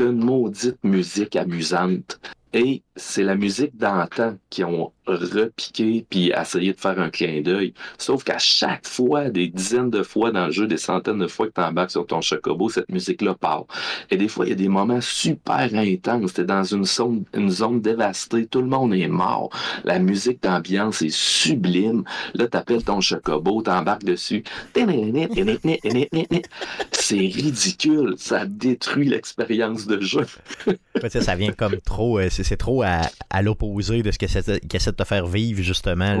une maudite musique amusante. Et c'est la musique d'antan qui ont repiqué puis essayé de faire un clin d'œil. Sauf qu'à chaque fois, des dizaines de fois dans le jeu, des centaines de fois que tu embarques sur ton chocobo, cette musique-là part. Et des fois, il y a des moments super intenses. T'es dans une zone, une dévastée, tout le monde est mort. La musique d'ambiance est sublime. Là, t'appelles ton chocobo, t'embarques dessus. C'est ridicule. Ça détruit l'expérience de jeu. [laughs] ça vient comme trop, euh, c'est trop à, l'opposé de ce qu'essaie essaie de te faire vivre, justement,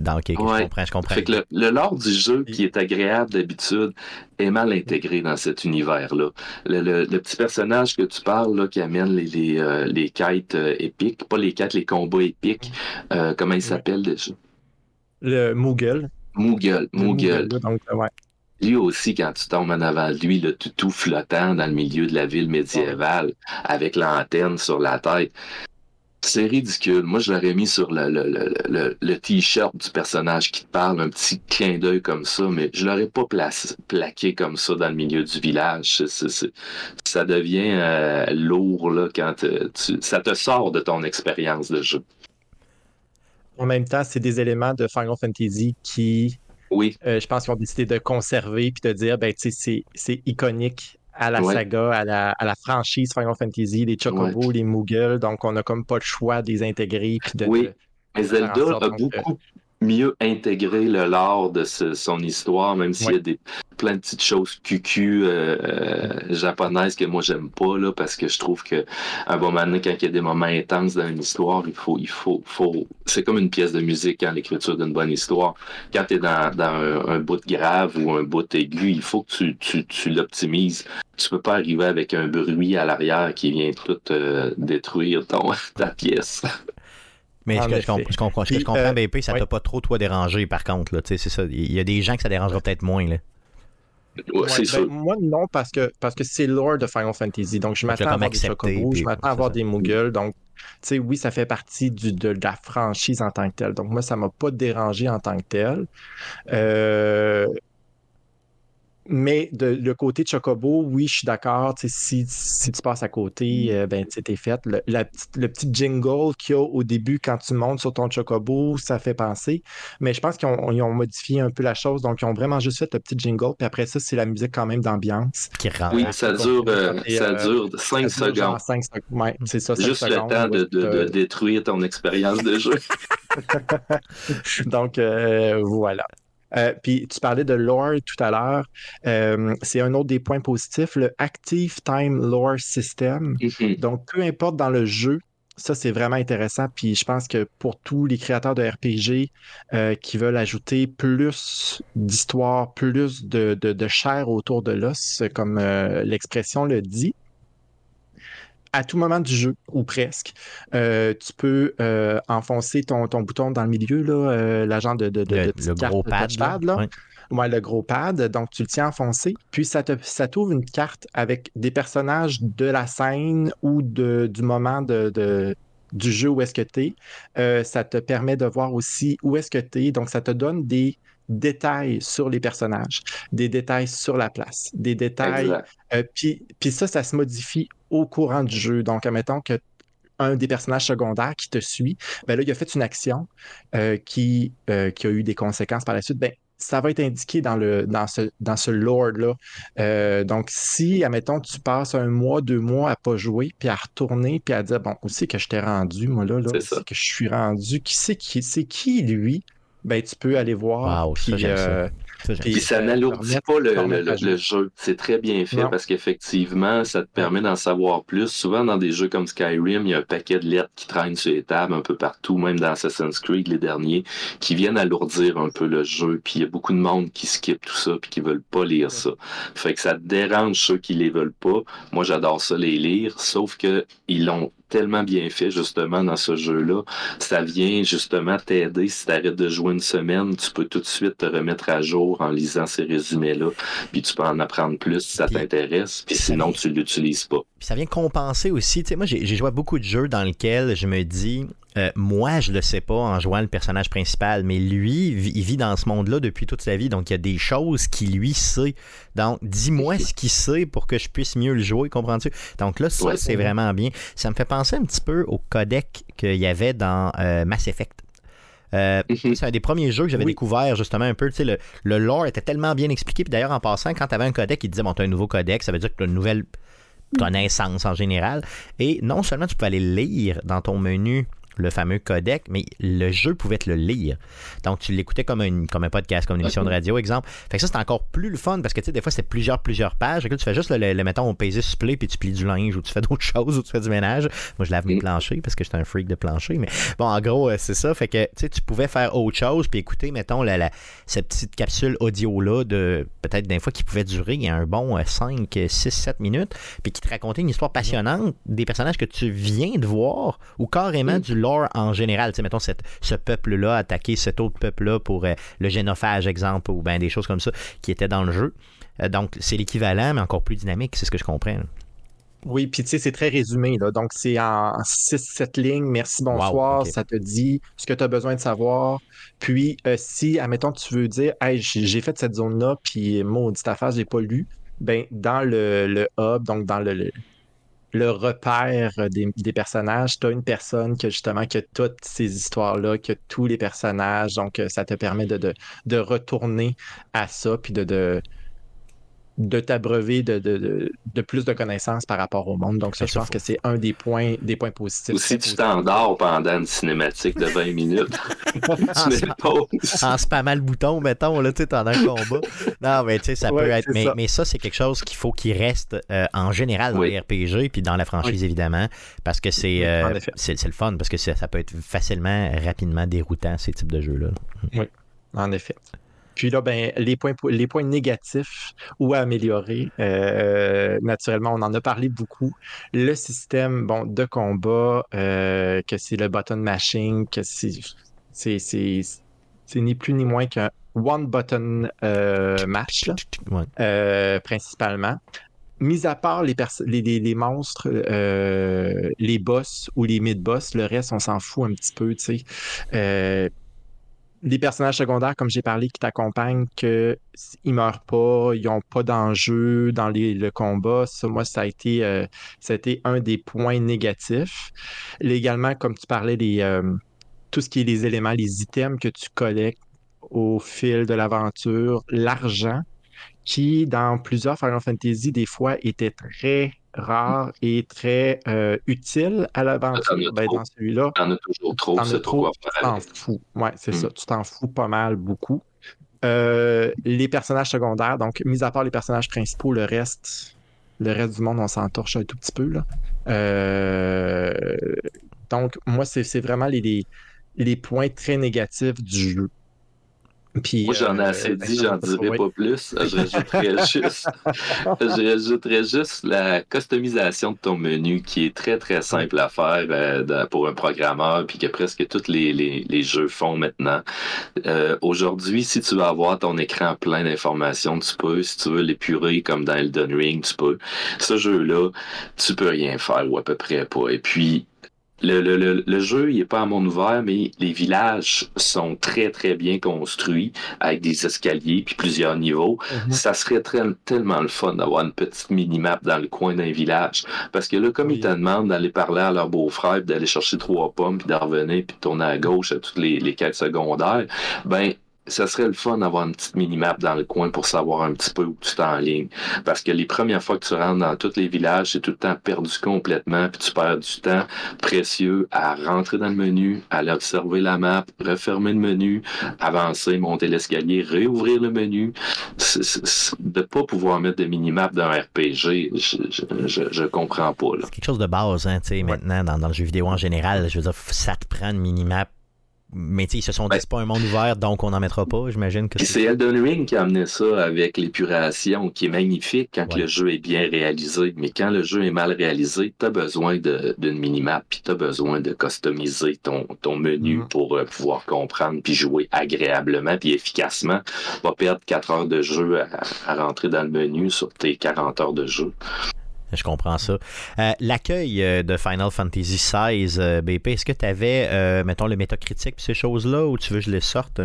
dans quelque je comprends, je comprends. le, le lore du jeu, qui est agréable d'habitude, est mal intégré dans cet univers-là. Le, petit personnage que tu parles, là, qui amène les, les, euh, les quêtes euh, épiques, pas les quêtes, les combats épiques, euh, comment il s'appelle déjà? Le Moogle. Moogle, Moogle. Lui aussi, quand tu tombes en avant de lui, le tout flottant dans le milieu de la ville médiévale, avec l'antenne sur la tête, c'est ridicule. Moi, je l'aurais mis sur le, le, le, t-shirt du personnage qui te parle, un petit clin d'œil comme ça, mais je l'aurais pas placé, plaqué comme ça dans le milieu du village. ça devient euh, lourd là, quand tu, ça te sort de ton expérience de jeu. En même temps, c'est des éléments de Final Fantasy qui, oui. Euh, je pense qu'ils ont décidé de conserver puis de dire, ben, c'est iconique à la saga, à la, à la, franchise Final Fantasy, les Chocobos, les Moogle. Donc, on n'a comme pas le choix de les intégrer. de, oui, mais Zelda a beaucoup mieux intégré le lore de son histoire, même s'il y a des, plein de petites choses cucu euh, euh, japonaises que moi j'aime pas là, parce que je trouve que un moment quand il y a des moments intenses dans une histoire, il faut, il faut, faut. C'est comme une pièce de musique quand l'écriture d'une bonne histoire. Quand tu es dans, dans un, bout grave ou un bout aigu, il faut que tu, tu, tu l'optimises. Tu peux pas arriver avec un bruit à l'arrière qui vient tout euh, détruire ton, [laughs] ta pièce. Mais ce que je, comprends, je comprends, BP, ça t'a pas trop toi dérangé par contre. C'est ça. Il y a des gens que ça dérangera peut-être moins. Là. Ben, moi, non, parce que parce que c'est lore de Final Fantasy. Donc, je m'attends à avoir des Chocobos, je m'attends à avoir des Muggles. Donc, tu sais, oui, ça fait partie du, de, la franchise en tant que telle. Donc, moi, ça m'a pas dérangé en tant que tel. Euh, mais de, le côté de Chocobo, oui, je suis d'accord. Si, si tu passes à côté, mm. euh, ben, tu es fait. Le, le petit jingle qu'il y a au début quand tu montes sur ton Chocobo, ça fait penser. Mais je pense qu'ils ont, modifié un peu la chose. Donc, ils ont vraiment juste fait le petit jingle. Puis après ça, c'est la musique quand même d'ambiance. Qui Oui, ça dure, euh, ça euh, dure 5 secondes. 5 secondes. c'est ça. Juste le temps de, de, détruire ton expérience de jeu. [laughs] donc, voilà. Euh, puis tu parlais de lore tout à l'heure. Euh, c'est un autre des points positifs, le Active Time Lore System. Mm-hmm. Donc, peu importe dans le jeu, ça, c'est vraiment intéressant. Puis je pense que pour tous les créateurs de RPG euh, qui veulent ajouter plus d'histoire, plus de, de, chair autour de l'os, comme l'expression le dit, à tout moment du jeu, ou presque, euh, tu peux euh, enfoncer ton, ton, bouton dans le milieu, là, euh, l'agent de, de, de, le, gros pad, là. Ouais. le gros pad. Donc, tu le tiens enfoncé. Puis, ça, te, ça t'ouvre une carte avec des personnages de la scène ou de, du moment de, du jeu où est-ce que tu es. ça te permet de voir aussi où est-ce que tu es. Donc, ça te donne des détails sur les personnages, des détails sur la place, des détails. puis, puis ça, ça se modifie au courant du jeu. Donc, admettons que un des personnages secondaires qui te suit, ben là, il a fait une action euh, qui, euh, qui a eu des conséquences par la suite. Ben, ça va être indiqué dans, le, dans ce, dans ce lore-là. Euh, donc, si, admettons, tu passes un mois, deux mois à pas jouer, puis à retourner, puis à dire, bon, où c'est que je t'ai rendu, moi, là, là? C'est que je suis rendu, qui c'est qui, c'est qui, lui? Ben, tu peux aller voir. Wow, puis, Puis ça n'alourdit pas le, jeu. C'est très bien fait parce qu'effectivement, ça te permet d'en savoir plus. Souvent, dans des jeux comme Skyrim, il y a un paquet de lettres qui traînent sur les tables un peu partout, même dans Assassin's Creed, les derniers, qui viennent alourdir un peu le jeu. Puis il y a beaucoup de monde qui skip tout ça puis qui veulent pas lire ça. Fait que ça dérange ceux qui les veulent pas. Moi, j'adore ça les lire, sauf que ils l'ont tellement bien fait justement dans ce jeu-là. Ça vient justement t'aider. Si tu arrêtes de jouer une semaine, tu peux tout de suite te remettre à jour en lisant ces résumés-là. Puis tu peux en apprendre plus si ça t'intéresse. Puis sinon, tu l'utilises pas. Puis ça vient compenser aussi. Tu sais, moi, j'ai joué à beaucoup de jeux dans lesquels je me dis, euh, moi, je le sais pas en jouant le personnage principal, mais lui, il vit dans ce monde-là depuis toute sa vie, donc il y a des choses qu'il lui sait. Donc, dis-moi ce qu'il sait pour que je puisse mieux le jouer, comprends-tu? Donc là, ça, c'est vraiment bien. Ça me fait penser un petit peu au codec qu'il y avait dans euh, Mass Effect. Euh, mhm. c'est un des premiers jeux que j'avais découvert justement un peu. Le, le lore était tellement bien expliqué. Puis d'ailleurs, en passant, quand tu avais un codec, il disait Bon, tu as un nouveau codec, ça veut dire que tu as une nouvelle connaissance en général. Et non seulement tu peux aller lire dans ton menu le fameux codec, mais le jeu pouvait te le lire. Donc, tu l'écoutais comme, une, comme un podcast, comme une émission de radio, exemple. Fait que ça, c'est encore plus le fun parce que, tu sais, des fois, c'est plusieurs, plusieurs pages. que tu fais juste le, le, mettons, on pèse supplé, puis tu plies du linge ou tu fais d'autres [laughs] choses ou tu fais du ménage. Moi, je lave mes mm. planchers parce que j'étais un freak de plancher. Mais bon, en gros, euh, c'est ça. Fait que, tu sais, tu pouvais faire autre chose puis écouter, mettons, la, cette petite capsule audio-là de peut-être des fois qui pouvait durer un bon 5, 6, 7 minutes, puis qui te racontait une histoire passionnante des personnages que tu viens de voir ou carrément mm. Du en général. Tu sais, mettons, cette, ce peuple-là attaquer cet autre peuple-là pour euh, le génophage, exemple, ou bien des choses comme ça qui étaient dans le jeu. Euh, donc, c'est l'équivalent, mais encore plus dynamique, c'est ce que je comprends. Oui, puis tu sais, c'est très résumé. Là. Donc, c'est en 6-7 lignes. Merci, bonsoir. Ça te dit ce que tu as besoin de savoir. Puis, euh, si, admettons, tu veux dire, hey, j'ai fait cette zone-là, puis maudite affaire, je n'ai pas lu, ben, dans le, le hub, donc dans le, le repère des, personnages. Tu as une personne qui justement qui a toutes ces histoires-là, qui a tous les personnages. Donc, euh, ça te permet de, de, retourner à ça, puis de, de, de t'abreuver de, de, de, plus de connaissances par rapport au monde. Donc, ça, je pense que c'est un des points, des points positifs. Ou si tu t'endors pendant une cinématique de 20 minutes, [laughs] tu mets pause. En spammant le bouton, mettons, là, tu sais, pendant le combat. Non, mais tu sais, ça peut être. Mais ça. mais ça, c'est quelque chose qu'il faut qu'il reste euh, en général dans les RPG, puis dans la franchise, évidemment, parce que c'est euh, c'est le fun, parce que ça peut être facilement, rapidement déroutant, ces types de jeux-là. Oui, en effet. Puis là, ben, les, points, les points négatifs ou à améliorer, euh, naturellement, on en a parlé beaucoup. Le système bon, de combat, euh, que c'est le button mashing, que c'est, c'est, ni plus ni moins qu'un one button euh, match, principalement. Mis à part les, les, les, monstres, les boss ou les mid-boss, le reste, on s'en fout un petit peu, tu sais les personnages secondaires, comme j'ai parlé, qui t'accompagnent, qu'ils ne meurent pas, ils n'ont pas d'enjeu dans le combat. Ça, moi, ça a, été, euh, ça a été un des points négatifs. Légalement, comme tu parlais, les, euh, tout ce qui est les éléments, les items que tu collectes au fil de l'aventure, l'argent, qui, dans plusieurs Final Fantasy, des fois, était très rare et très euh, utile à l'aventure. Ben, dans celui-là. T'en as toujours trop, c'est trop. Tu t'en fous. Ouais, c'est ça. Hmm. Tu t'en fous pas mal, beaucoup. Euh, les personnages secondaires, donc, mis à part les personnages principaux, le reste, le reste du monde, on s'en torche un tout petit peu. Là. Euh, donc, moi, c'est vraiment les, les points très négatifs du jeu. Moi, j'en ai euh, assez dit, j'en dirai pas plus. [laughs] Je rajouterais juste, la customisation de ton menu qui est très, très simple à faire euh, pour un programmeur puis que presque tous les, jeux font maintenant. Euh, aujourd'hui, si tu veux avoir ton écran plein d'informations, tu peux. Si tu veux l'épurer comme dans Elden Ring, tu peux. Ce jeu-là, tu peux rien faire ou à peu près pas. Et puis, le, jeu, il n'est pas à monde ouvert, mais les villages sont très, très bien construits avec des escaliers puis plusieurs niveaux. Mhm. Ça serait très, tellement le fun d'avoir une petite mini-map dans le coin d'un village. Parce que là, comme ils te demandent d'aller parler à leur beau-frère, d'aller chercher trois pommes, puis d'en revenir, puis de tourner à gauche à toutes les, les quêtes secondaires, ben, ça serait le fun d'avoir une petite minimap dans le coin pour savoir un petit peu où tu es en ligne. Parce que les premières fois que tu rentres dans tous les villages, c'est tout le temps perdu complètement, puis tu perds du temps précieux à rentrer dans le menu, aller observer la map, refermer le menu, avancer, monter l'escalier, réouvrir le menu. de ne pas pouvoir mettre de minimap dans un RPG, je, je, comprends pas. C'est quelque chose de base, hein, sais maintenant, dans, dans, le jeu vidéo en général. Je veux dire, ça te prend une minimap mais ils se sont dit, c'est pas un monde ouvert, donc on n'en mettra pas, j'imagine que c'est. Elden Ring qui a amené ça avec l'épuration, qui est magnifique quand le jeu est bien réalisé. Mais quand le jeu est mal réalisé, tu as besoin d'une minimap, puis tu as besoin de customiser ton, ton menu mm. pour euh, pouvoir comprendre, puis jouer agréablement, puis efficacement. Pas perdre 4 heures de jeu à, à rentrer dans le menu sur tes 40 heures de jeu. Je comprends ça. Euh, l'accueil euh, de Final Fantasy XVI, euh, BP, est-ce que tu avais, mettons, le métacritique ces choses-là, ou tu veux que je les sorte?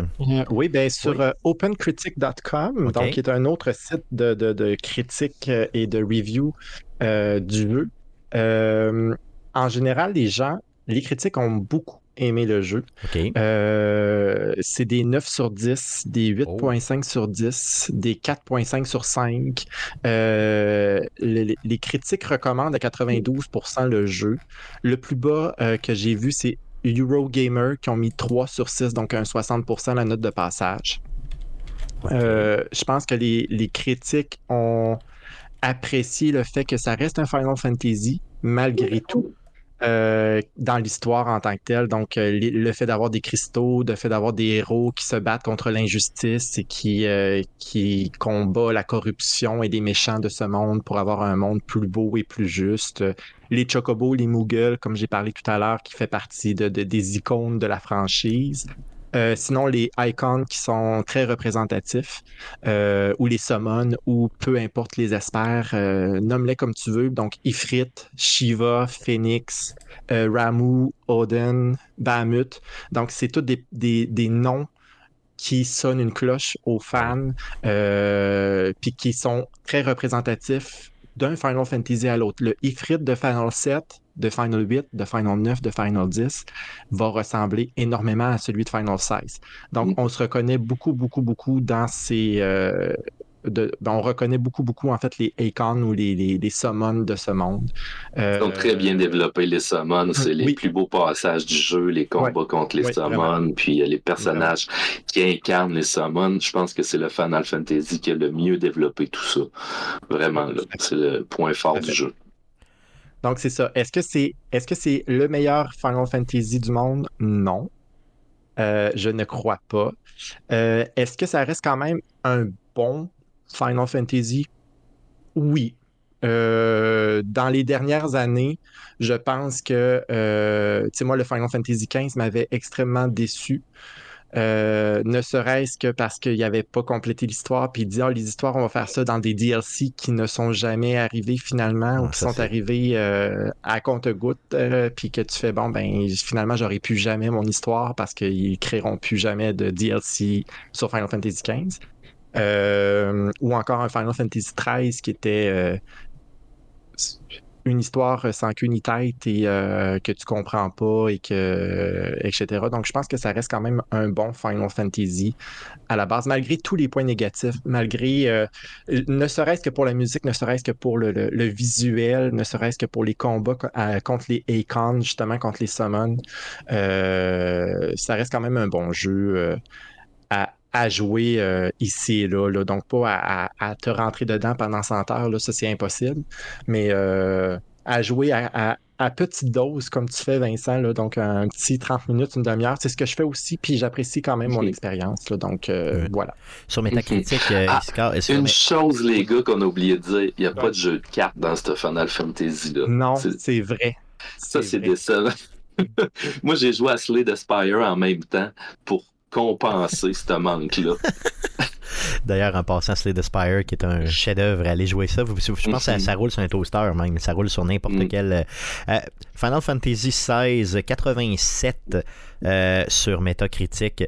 oui, bien sur opencritic.com, donc qui est un autre site de, de, de critique et de review du jeu. en général, les gens, les critiques ont beaucoup aimé le jeu. Euh, c'est des 9 sur 10, des 8.5 sur 10, des 4.5 sur 5. Euh, les, critiques recommandent à 92% le jeu. Le plus bas euh, que j'ai vu, c'est Eurogamer qui ont mis 3 sur 6, donc un 60% la note de passage. je pense que les, les critiques ont apprécié le fait que ça reste un Final Fantasy malgré tout. Euh, dans l'histoire en tant que telle. Donc, euh, le fait d'avoir des cristaux, le fait d'avoir des héros qui se battent contre l'injustice et qui, euh, qui combat la corruption et des méchants de ce monde pour avoir un monde plus beau et plus juste. Les chocobos, les Mughals, comme j'ai parlé tout à l'heure, qui fait partie de, des icônes de la franchise. Euh, sinon, les icons qui sont très représentatifs, euh, ou les summons, ou peu importe les espères, euh, nomme-les comme tu veux. Donc, Ifrit, Shiva, Phoenix, Ramu, Odin, Bahamut. Donc, c'est tous des, des, des, noms qui sonnent une cloche aux fans, puis qui sont très représentatifs d'un Final Fantasy à l'autre. Le Ifrit de Final 7 de Final 8, de Final 9, de Final 10 va ressembler énormément à celui de Final 16. Donc, mm. on se reconnaît beaucoup, beaucoup, beaucoup dans ces. Euh, ben, on reconnaît beaucoup, beaucoup, en fait, les icons ou les, les, summons de ce monde. Ils sont très bien développés, les summons. C'est les plus beaux passages du jeu, les combats contre les summons, puis les personnages qui incarnent les summons. Je pense que c'est le Final Fantasy qui a le mieux développé tout ça. Vraiment, c'est le point fort du jeu. Donc, c'est ça. Est-ce que c'est est -ce c'est le meilleur Final Fantasy du monde? Non. Euh, je ne crois pas. Euh, est-ce que ça reste quand même un bon Final Fantasy? Oui. Euh, dans les dernières années, je pense que, tu sais, moi, le Final Fantasy XV m'avait extrêmement déçu. Euh, ne serait-ce que parce qu'il n'avait pas complété l'histoire, puis il dit, ah, les histoires, on va faire ça dans des DLC qui ne sont jamais arrivés finalement, ou ah, qui sont arrivés euh, à compte-goutte, euh, puis que tu fais, bon, ben, finalement, j'aurais pu jamais mon histoire parce qu'ils créeront plus jamais de DLC sur Final Fantasy XV. Ou encore un Final Fantasy XIII qui était une histoire sans queue ni tête et euh, que tu comprends pas et que etc. Donc je pense que ça reste quand même un bon Final Fantasy à la base, malgré tous les points négatifs, malgré euh, ne serait-ce que pour la musique, ne serait-ce que pour le, visuel, ne serait-ce que pour les combats contre les Akons, justement contre les summons. Euh, ça reste quand même un bon jeu à jouer euh, ici et là, Donc, pas à, te rentrer dedans pendant 100 heures, là, ça c'est impossible. Mais euh, à jouer à, petite dose, comme tu fais, Vincent, là, donc un petit 30 minutes, une demi-heure, c'est ce que je fais aussi, puis j'apprécie quand même mon expérience. Donc, euh, voilà. Sur Metacritic, ah, Une chose, les gars, qu'on a oublié de dire, il n'y a pas de jeu de cartes dans ce Final Fantasy-là. Non, c'est vrai. Ça, c'est décevant. [laughs] Moi, j'ai joué à Slay Spire en même temps pour compenser ce manque-là. [laughs] D'ailleurs, en passant Slay Spire, qui est un chef-d'œuvre, allez jouer ça. Je pense que ça, roule sur un toaster même. Ça roule sur n'importe mm. quel. Euh, euh, Final Fantasy XVI 87 euh, sur Metacritic.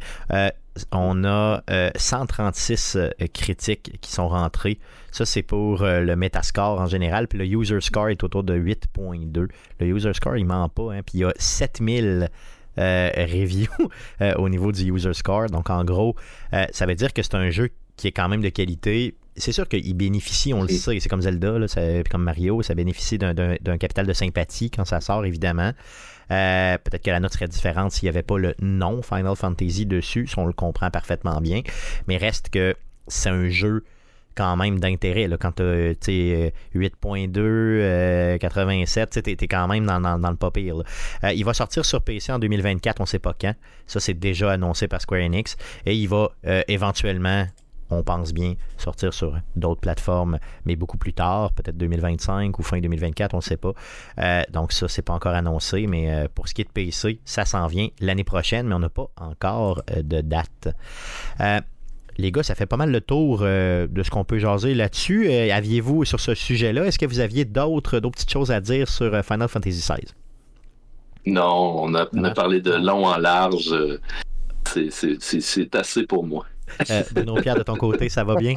on a 136 critiques qui sont rentrées. Ça, c'est pour le Metascore en général. Puis le User Score est autour de 8.2. Le User Score, il ment pas. Hein. Puis il y a 7000 review [laughs] au niveau du user score. Donc, en gros, ça veut dire que c'est un jeu qui est quand même de qualité. C'est sûr qu'il bénéficie, on le sait, c'est comme Zelda, là, comme Mario, ça bénéficie d'un capital de sympathie quand ça sort, évidemment. Euh, peut-être que la note serait différente s'il n'y avait pas le nom Final Fantasy dessus, si on le comprend parfaitement bien. Mais reste que c'est un jeu quand même d'intérêt. Quand tu as 8.2, 87, tu es, quand même dans, le pas pire. Euh, il va sortir sur PC en 2024, on ne sait pas quand. Ça, c'est déjà annoncé par Square Enix. Et il va euh, éventuellement on pense bien sortir sur d'autres plateformes, mais beaucoup plus tard, peut-être 2025 ou fin 2024, on ne sait pas. Euh, donc ça, c'est pas encore annoncé, mais euh, pour ce qui est de PC, ça s'en vient l'année prochaine, mais on n'a pas encore euh, de date. Les gars, ça fait pas mal le tour de ce qu'on peut jaser là-dessus. Aviez-vous sur ce sujet-là, est-ce que vous aviez d'autres, petites choses à dire sur Final Fantasy XVI? Non, on a, parlé de long en large. C'est assez pour moi. Euh, Benoît Pierre, de ton côté, ça va bien?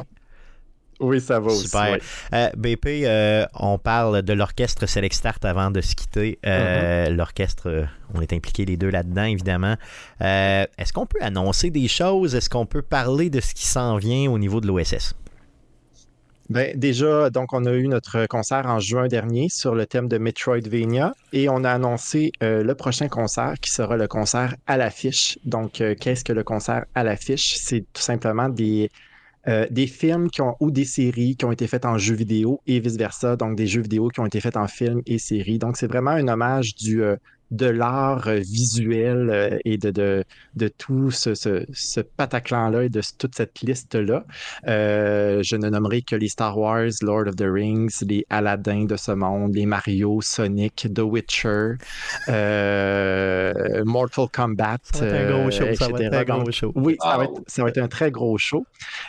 Oui, ça va Super. aussi. Euh, BP, euh, on parle de l'orchestre Select Start avant de se quitter. Mm-hmm. L'orchestre, on est impliqués les deux là-dedans, évidemment. Est-ce qu'on peut annoncer des choses? Est-ce qu'on peut parler de ce qui s'en vient au niveau de l'OSS? Ben, déjà, donc, on a eu notre concert en juin dernier sur le thème de Metroidvania et on a annoncé euh, le prochain concert qui sera le concert à l'affiche. Donc, euh, qu'est-ce que le concert à l'affiche? C'est tout simplement des, euh, des films qui ont, ou des séries qui ont été faites en jeux vidéo et vice-versa. Donc, des jeux vidéo qui ont été faits en films et séries. Donc, c'est vraiment un hommage du, de l'art euh, visuel euh, et de, de, de tout ce, ce, ce pataclan-là et de toute cette liste-là. Euh, je ne nommerai que les Star Wars, Lord of the Rings, les Aladdin de ce monde, les Mario, Sonic, The Witcher, Mortal Kombat, ça va être un gros show, etc. Ça va être un gros show. Oui, ça va, être, ça va, être, un très gros show.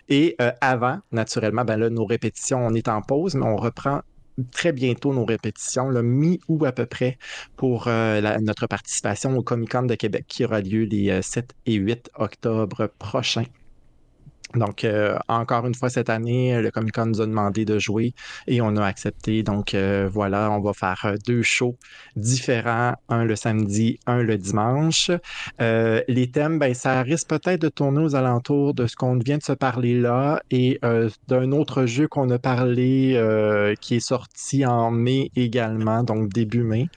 Et avant, naturellement, ben là, nos répétitions, on est en pause, mais on reprend très bientôt nos répétitions, mi-août à peu près, pour euh, notre participation au Comic Con de Québec qui aura lieu les 7 euh, et 8 octobre prochains. Donc, euh, encore une fois, cette année, le Comic Con nous a demandé de jouer et on a accepté. Donc, euh, voilà, on va faire euh, deux shows différents, un le samedi, un le dimanche. les thèmes, ben, ça risque peut-être de tourner aux alentours de ce qu'on vient de se parler là et d'un autre jeu qu'on a parlé qui est sorti en mai également, donc début mai.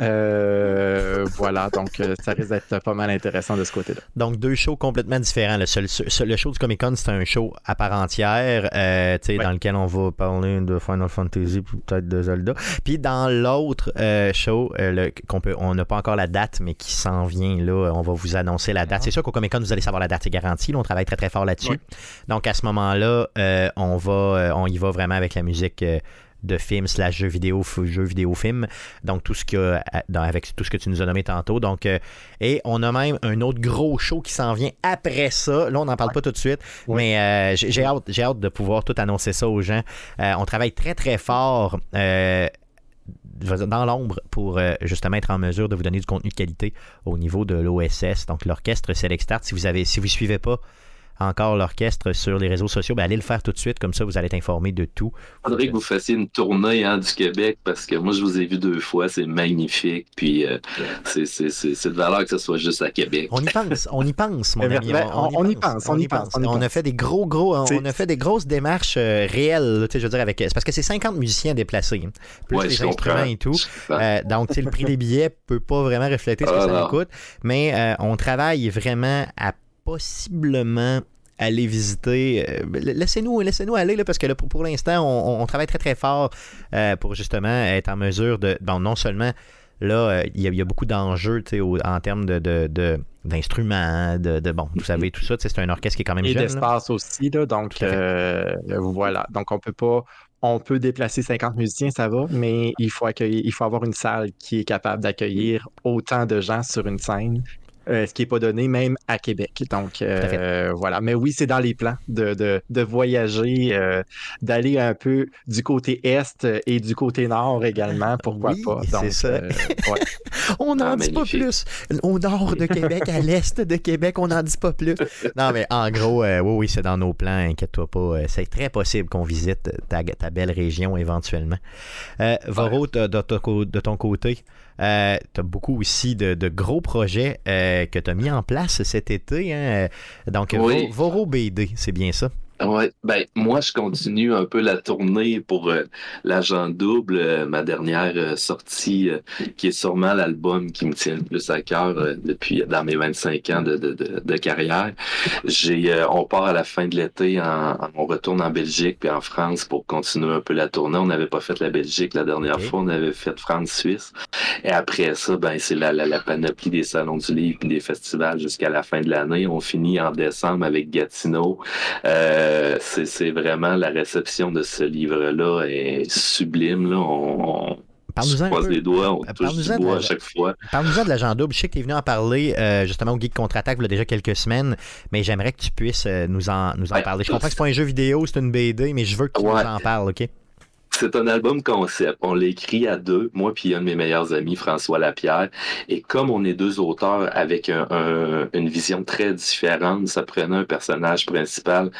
Euh, voilà, donc euh, ça risque d'être pas mal intéressant de ce côté-là. Donc deux shows complètement différents. Le, le show du Comic Con, c'est un show à part entière, euh, dans lequel on va parler de Final Fantasy, peut-être de Zelda. Puis dans l'autre show, qu'on peut, on n'a pas encore la date, mais qui s'en vient là, on va vous annoncer la date. C'est sûr qu'au Comic Con, vous allez savoir la date, c'est garanti. on travaille très très fort là-dessus. Donc à ce moment-là, on va, on y va vraiment avec la musique de films slash jeux vidéo, jeux vidéo films. Donc tout ce que avec tout ce que tu nous as nommé tantôt. Donc euh, et on a même un autre gros show qui s'en vient après ça. Là on n'en parle pas tout de suite, mais euh, j'ai hâte, j'ai hâte de pouvoir tout annoncer ça aux gens. Euh, on travaille très très fort. dans l'ombre pour justement être en mesure de vous donner du contenu de qualité au niveau de l'OSS, donc l'orchestre Select Start. Si vous avez, si vous suivez pas encore l'orchestre sur les réseaux sociaux, ben allez le faire tout de suite, comme ça vous allez être informé de tout. Il faudrait que vous fassiez une tournée hein, du Québec parce que moi je vous ai vu deux fois, c'est magnifique, puis euh, c'est de valeur que ce soit juste à Québec. On y pense, on y pense, mon ami. On, y pense, on, y pense, on, a fait des gros, gros, on a fait des grosses démarches euh, réelles, je veux dire, avec, parce que c'est 50 musiciens déplacés, hein, plus les instruments et tout. Euh, donc, le prix des billets peut pas vraiment refléter ce que ah, ça nous coûte, mais on travaille vraiment à possiblement aller visiter. Euh, laissez-nous laissez aller là, parce que pour, l'instant, on, travaille très très fort euh, pour justement être en mesure de. Bon, non seulement là, euh, il y, a beaucoup d'enjeux en termes de, d'instruments, de, de, bon, vous savez, tout ça, c'est un orchestre qui est quand même Et jeune. Et d'espace aussi, là, donc voilà. Donc on peut pas, on peut déplacer 50 musiciens, ça va, mais il faut accueillir, il faut avoir une salle qui est capable d'accueillir autant de gens sur une scène euh, ce qui n'est pas donné même à Québec. Donc euh, voilà. Mais oui, c'est dans les plans de, de, de voyager, euh, d'aller un peu du côté est et du côté nord également, pourquoi pas? C'est ça. Ouais. [laughs] on n'en ah, dit pas plus. Au nord de Québec, à l'est de Québec, on n'en dit pas plus. Non, mais en gros, oui, oui, c'est dans nos plans, inquiète-toi pas. C'est très possible qu'on visite ta, ta, belle région éventuellement. Voro, de, de, ton côté, Euh, tu as beaucoup aussi de, gros projets euh, que tu as mis en place cet été. Hein? Donc, Voro BD, c'est bien ça? Ouais, ben moi je continue un peu la tournée pour euh, l'agent double, euh, ma dernière euh, sortie qui est sûrement l'album qui me tient le plus à cœur depuis dans mes 25 ans de, de, de, carrière. J'ai on part à la fin de l'été, on retourne en Belgique puis en France pour continuer un peu la tournée. On n'avait pas fait la Belgique la dernière fois, on avait fait France-Suisse. Et après ça, ben c'est la, la, la, panoplie des salons du livre et des festivals jusqu'à la fin de l'année. On finit en décembre avec Gatineau. Euh, euh, c'est vraiment la réception de ce livre-là est sublime. Là. On, on croise les doigts, on touche du bois à chaque fois. Parle-nous-en de l'agent double. Je sais que tu es venu en parler euh, justement au Geek Contre-Attaque il y a déjà quelques semaines, mais j'aimerais que tu puisses euh, nous en, nous en parler. Je comprends que c'est pas un jeu vidéo, c'est une BD, mais je veux que tu nous en parles, OK? C'est un album concept. On l'a écrit à deux, moi puis un de mes meilleurs amis, François Lapierre. Et comme on est deux auteurs avec une vision très différente, ça prenait un personnage principal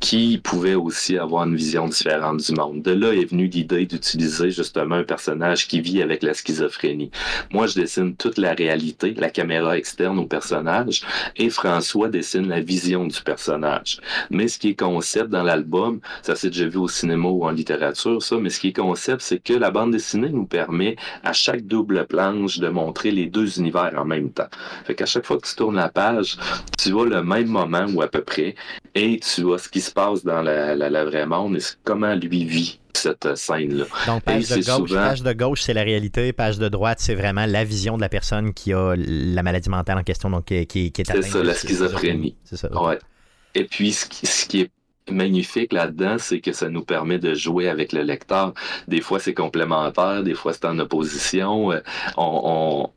qui pouvait aussi avoir une vision différente du monde. De là est venue l'idée d'utiliser justement un personnage qui vit avec la schizophrénie. Moi, je dessine toute la réalité, la caméra externe au personnage, et François dessine la vision du personnage. Mais ce qui est concept dans l'album, ça s'est déjà vu au cinéma ou en littérature, ça, mais ce qui est concept, c'est que la bande dessinée nous permet à chaque double planche de montrer les deux univers en même temps. Fait qu'à chaque fois que tu tournes la page, tu vois le même moment ou à peu près, et tu vois ce qui se passe dans la, la, vraie monde et comment lui vit cette scène-là. Donc, page, de gauche, page de gauche, c'est la réalité. Page de droite, c'est vraiment la vision de la personne qui a la maladie mentale en question, donc qui, qui, est C'est ça, la schizophrénie. C'est ça. Ouais. Et puis, ce qui, ce qui est magnifique là-dedans, c'est que ça nous permet de jouer avec le lecteur. Des fois, c'est complémentaire, des fois, c'est en opposition. Euh, on,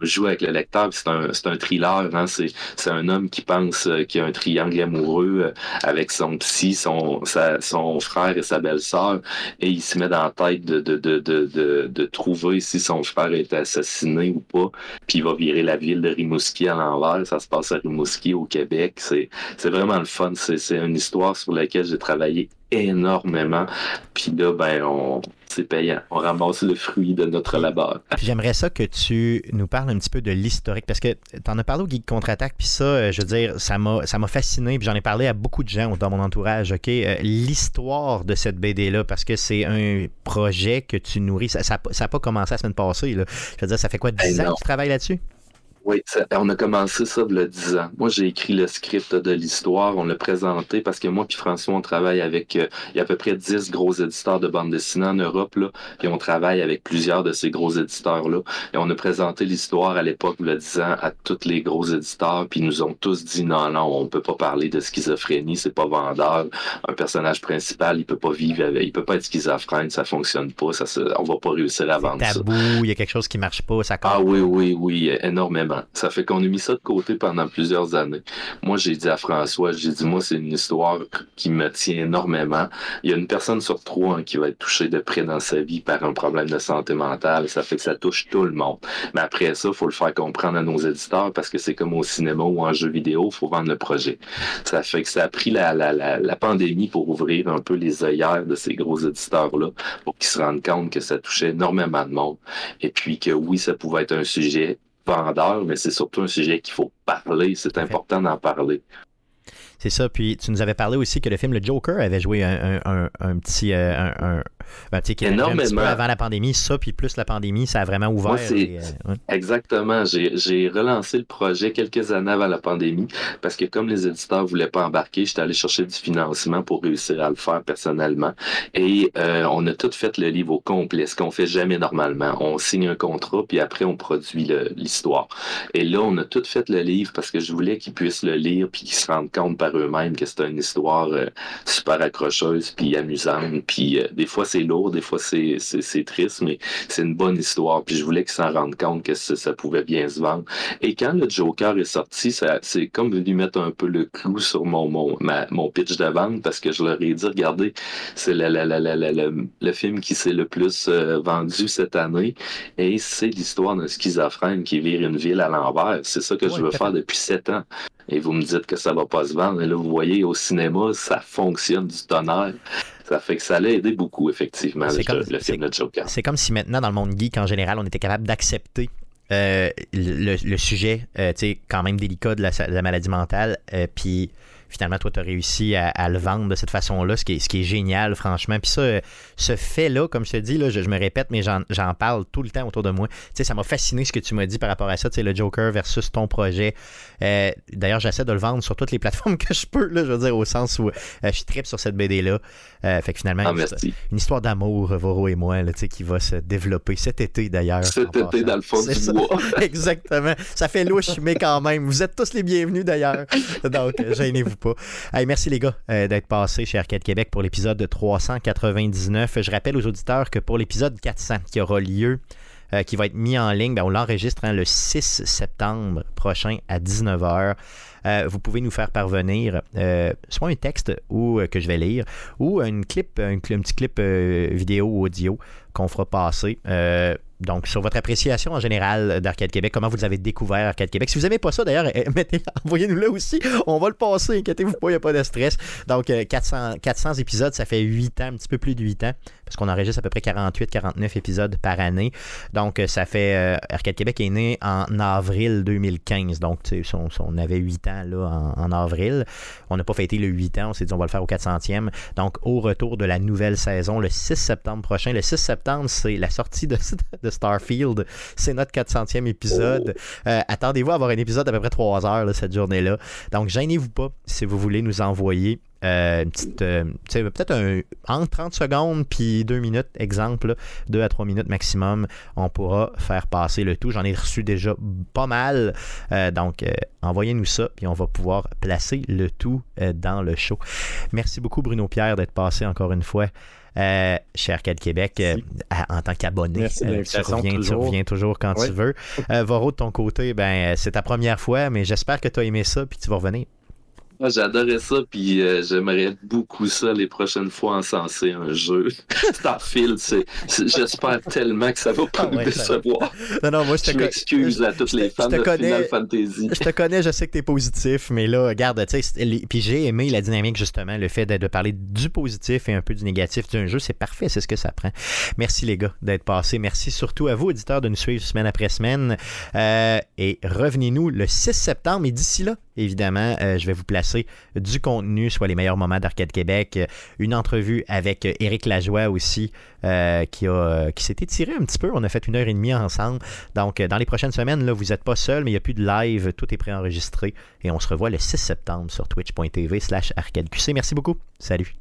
joue avec le lecteur. C'est un, c'est un thriller. Hein? C'est, c'est un homme qui pense euh, qu'il y a un triangle amoureux euh, avec son psy, son, sa, son frère et sa belle-sœur. Et il se met dans la tête de, de, de, de, de, trouver si son frère est assassiné ou pas. Puis il va virer la ville de Rimouski à l'envers. Ça se passe à Rimouski, au Québec. C'est, c'est vraiment le fun. C'est, c'est une histoire sur laquelle j'ai travaillé énormément. Puis là, ben, on, c'est payant. On ramasse le fruit de notre labeur. [laughs] J'aimerais ça que tu nous parles un petit peu de l'historique, parce que tu en as parlé au Geek Contre-Attaque, puis ça, euh, je veux dire, ça m'a, ça m'a fasciné, puis j'en ai parlé à beaucoup de gens dans mon entourage, OK? Euh, l'histoire de cette BD-là, parce que c'est un projet que tu nourris. Ça n'a ça, pas commencé la semaine passée, là. Je veux dire, ça fait quoi, 10 ben ans que tu travailles là-dessus? Oui, on a commencé ça a 10 ans. Moi, j'ai écrit le script de l'histoire, on l'a présenté parce que moi puis François, on travaille avec, euh, il y a à peu près 10 gros éditeurs de bande dessinée en Europe, là, et on travaille avec plusieurs de ces gros éditeurs-là. Et on a présenté l'histoire à l'époque, a 10 ans, à tous les gros éditeurs, puis ils nous ont tous dit non, non, on peut pas parler de schizophrénie, c'est pas vendeur. Un personnage principal, il peut pas vivre avec, il peut pas être schizophrène, ça fonctionne pas, ça on va pas réussir à vendre tabou, il y a quelque chose qui marche pas, ça Ah oui, oui, oui, énormément. Ça fait qu'on a mis ça de côté pendant plusieurs années. Moi, j'ai dit à François, j'ai dit, moi, c'est une histoire qui me tient énormément. Il y a une personne sur trois hein, qui va être touchée de près dans sa vie par un problème de santé mentale. Ça fait que ça touche tout le monde. Mais après ça, il faut le faire comprendre à nos éditeurs parce que c'est comme au cinéma ou en jeu vidéo, il faut vendre le projet. Ça fait que ça a pris la, la, la, la pandémie pour ouvrir un peu les œillères de ces gros éditeurs-là pour qu'ils se rendent compte que ça touchait énormément de monde. Et puis que oui, ça pouvait être un sujet vendeur, mais c'est surtout un sujet qu'il faut parler. C'est important d'en parler. C'est ça. Puis tu nous avais parlé aussi que le film Le Joker avait joué un, petit. Euh, un, un, petit Énormément. avant la pandémie. Ça, puis plus la pandémie, ça a vraiment ouvert. Euh, exactement. J'ai relancé le projet quelques années avant la pandémie parce que comme les éditeurs ne voulaient pas embarquer, j'étais allé chercher du financement pour réussir à le faire personnellement. Et euh, on a tout fait le livre au complet, ce qu'on fait jamais normalement. On signe un contrat, puis après, on produit l'histoire. Et là, on a tout fait le livre parce que je voulais qu'ils puissent le lire puis qu'ils se rendent compte par eux-mêmes que c'est une histoire euh, super accrocheuse puis amusante. Puis des fois c'est lourd, des fois c'est, c'est, triste, mais c'est une bonne histoire. Puis je voulais qu'ils s'en rendent compte que ça, pouvait bien se vendre. Et quand le Joker est sorti, ça, c'est comme venu mettre un peu le clou sur mon, mon, mon pitch de vente parce que je leur ai dit, regardez, c'est le, le, le film qui s'est le plus euh, vendu cette année et c'est l'histoire d'un schizophrène qui vire une ville à l'envers. C'est ça que je veux faire depuis sept ans et vous me dites que ça va pas se vendre. Et là, vous voyez, au cinéma, ça fonctionne du tonnerre. Ça fait que ça l'a aidé beaucoup, effectivement, le, comme, le film de Joker. C'est comme si maintenant, dans le monde geek en général, on était capable d'accepter euh, le, le, sujet, euh, tu sais, quand même délicat de la, de la maladie mentale, euh, puis finalement, toi, tu as réussi à, le vendre de cette façon-là, ce qui, est, ce qui est génial, franchement. Puis ça, euh, ce fait-là, comme je te dis, là, je, me répète, mais j'en parle tout le temps autour de moi. Tu sais, ça m'a fasciné ce que tu m'as dit par rapport à ça, tu sais, le Joker versus ton projet. Euh, d'ailleurs, j'essaie de le vendre sur toutes les plateformes [laughs] que je peux, là, je veux dire, au sens où euh, je tripe sur cette BD-là. fait que finalement, ah, une, histoire d'amour, Voro et moi, là, qui va se développer cet été, d'ailleurs. Cet été, dans le fond du bois. [laughs] [laughs] Exactement. Ça fait louche, mais quand même. Vous êtes tous les bienvenus, d'ailleurs. Donc, gênez-vous pas. merci les gars euh, d'être passés chez Arcade Québec pour l'épisode 399. Je rappelle aux auditeurs que pour l'épisode 400 qui aura lieu, euh, qui va être mis en ligne, ben, on l'enregistre hein, le 6 septembre prochain à 19h. Euh, vous pouvez nous faire parvenir soit un texte ou, que je vais lire ou une clip, un, petit clip vidéo ou audio qu'on fera passer donc, sur votre appréciation en général d'Arcade Québec, comment vous avez découvert Arcade Québec? Si vous n'aimez pas ça, d'ailleurs, [laughs] mettez, envoyez-nous-le aussi. On va le passer, inquiétez-vous pas, il n'y a pas de stress. Donc, 400, euh, 400 épisodes, ça fait 8 ans, un petit peu plus de 8 ans, parce qu'on enregistre à peu près 48-49 épisodes par année. Donc, euh, ça fait. Euh, Arcade Québec est né en avril 2015. Donc, on, on, avait 8 ans là, en, avril. On n'a pas fêté le 8 ans, on s'est dit on va le faire au 400e. Donc, au retour de la nouvelle saison, le 6 septembre prochain. Le 6 septembre, c'est la sortie de [laughs] Starfield. C'est notre 400e épisode. Euh, attendez-vous à avoir un épisode d'à peu près 3 heures cette journée-là. Donc, gênez-vous pas si vous voulez nous envoyer euh, une petite, euh, peut-être un, entre 30 secondes puis 2 minutes, exemple, 2 à 3 minutes maximum, on pourra faire passer le tout. J'en ai reçu déjà pas mal. donc, envoyez-nous ça, puis on va pouvoir placer le tout dans le show. Merci beaucoup, Bruno Pierre, d'être passé encore une fois euh, chez Arcade Québec euh, en tant qu'abonné. Euh, tu, reviens, tu reviens toujours quand tu veux. Voro, de ton côté, ben, c'est ta première fois, mais j'espère que tu as aimé ça puis tu vas revenir. Moi, j'adorais ça, puis euh, j'aimerais beaucoup ça les prochaines fois encenser un jeu. [laughs] Starfield, c'est, j'espère tellement que ça va pas ah nous décevoir. Non, non, moi, je, te m'excuse à toutes les fans de Final Fantasy. Je te connais, je sais que tu es positif, mais là, regarde, tu sais, puis j'ai aimé la dynamique, justement, le fait de, de, parler du positif et un peu du négatif d'un jeu, c'est parfait, c'est ce que ça prend. Merci, les gars, d'être passés. Merci surtout à vous, auditeurs, de nous suivre semaine après semaine. Euh, et revenez-nous le 6 septembre, et d'ici là, évidemment, euh, je vais vous placer du contenu, soit les meilleurs moments d'Arcade Québec, une entrevue avec Éric Lajoie aussi, euh, qui, qui s'est étiré un petit peu. On a fait une heure et demie ensemble. Donc, dans les prochaines semaines, là, vous n'êtes pas seul, mais il n'y a plus de live, tout est préenregistré. Et on se revoit le 6 septembre sur twitch.tv slash arcadeqc. Merci beaucoup. Salut.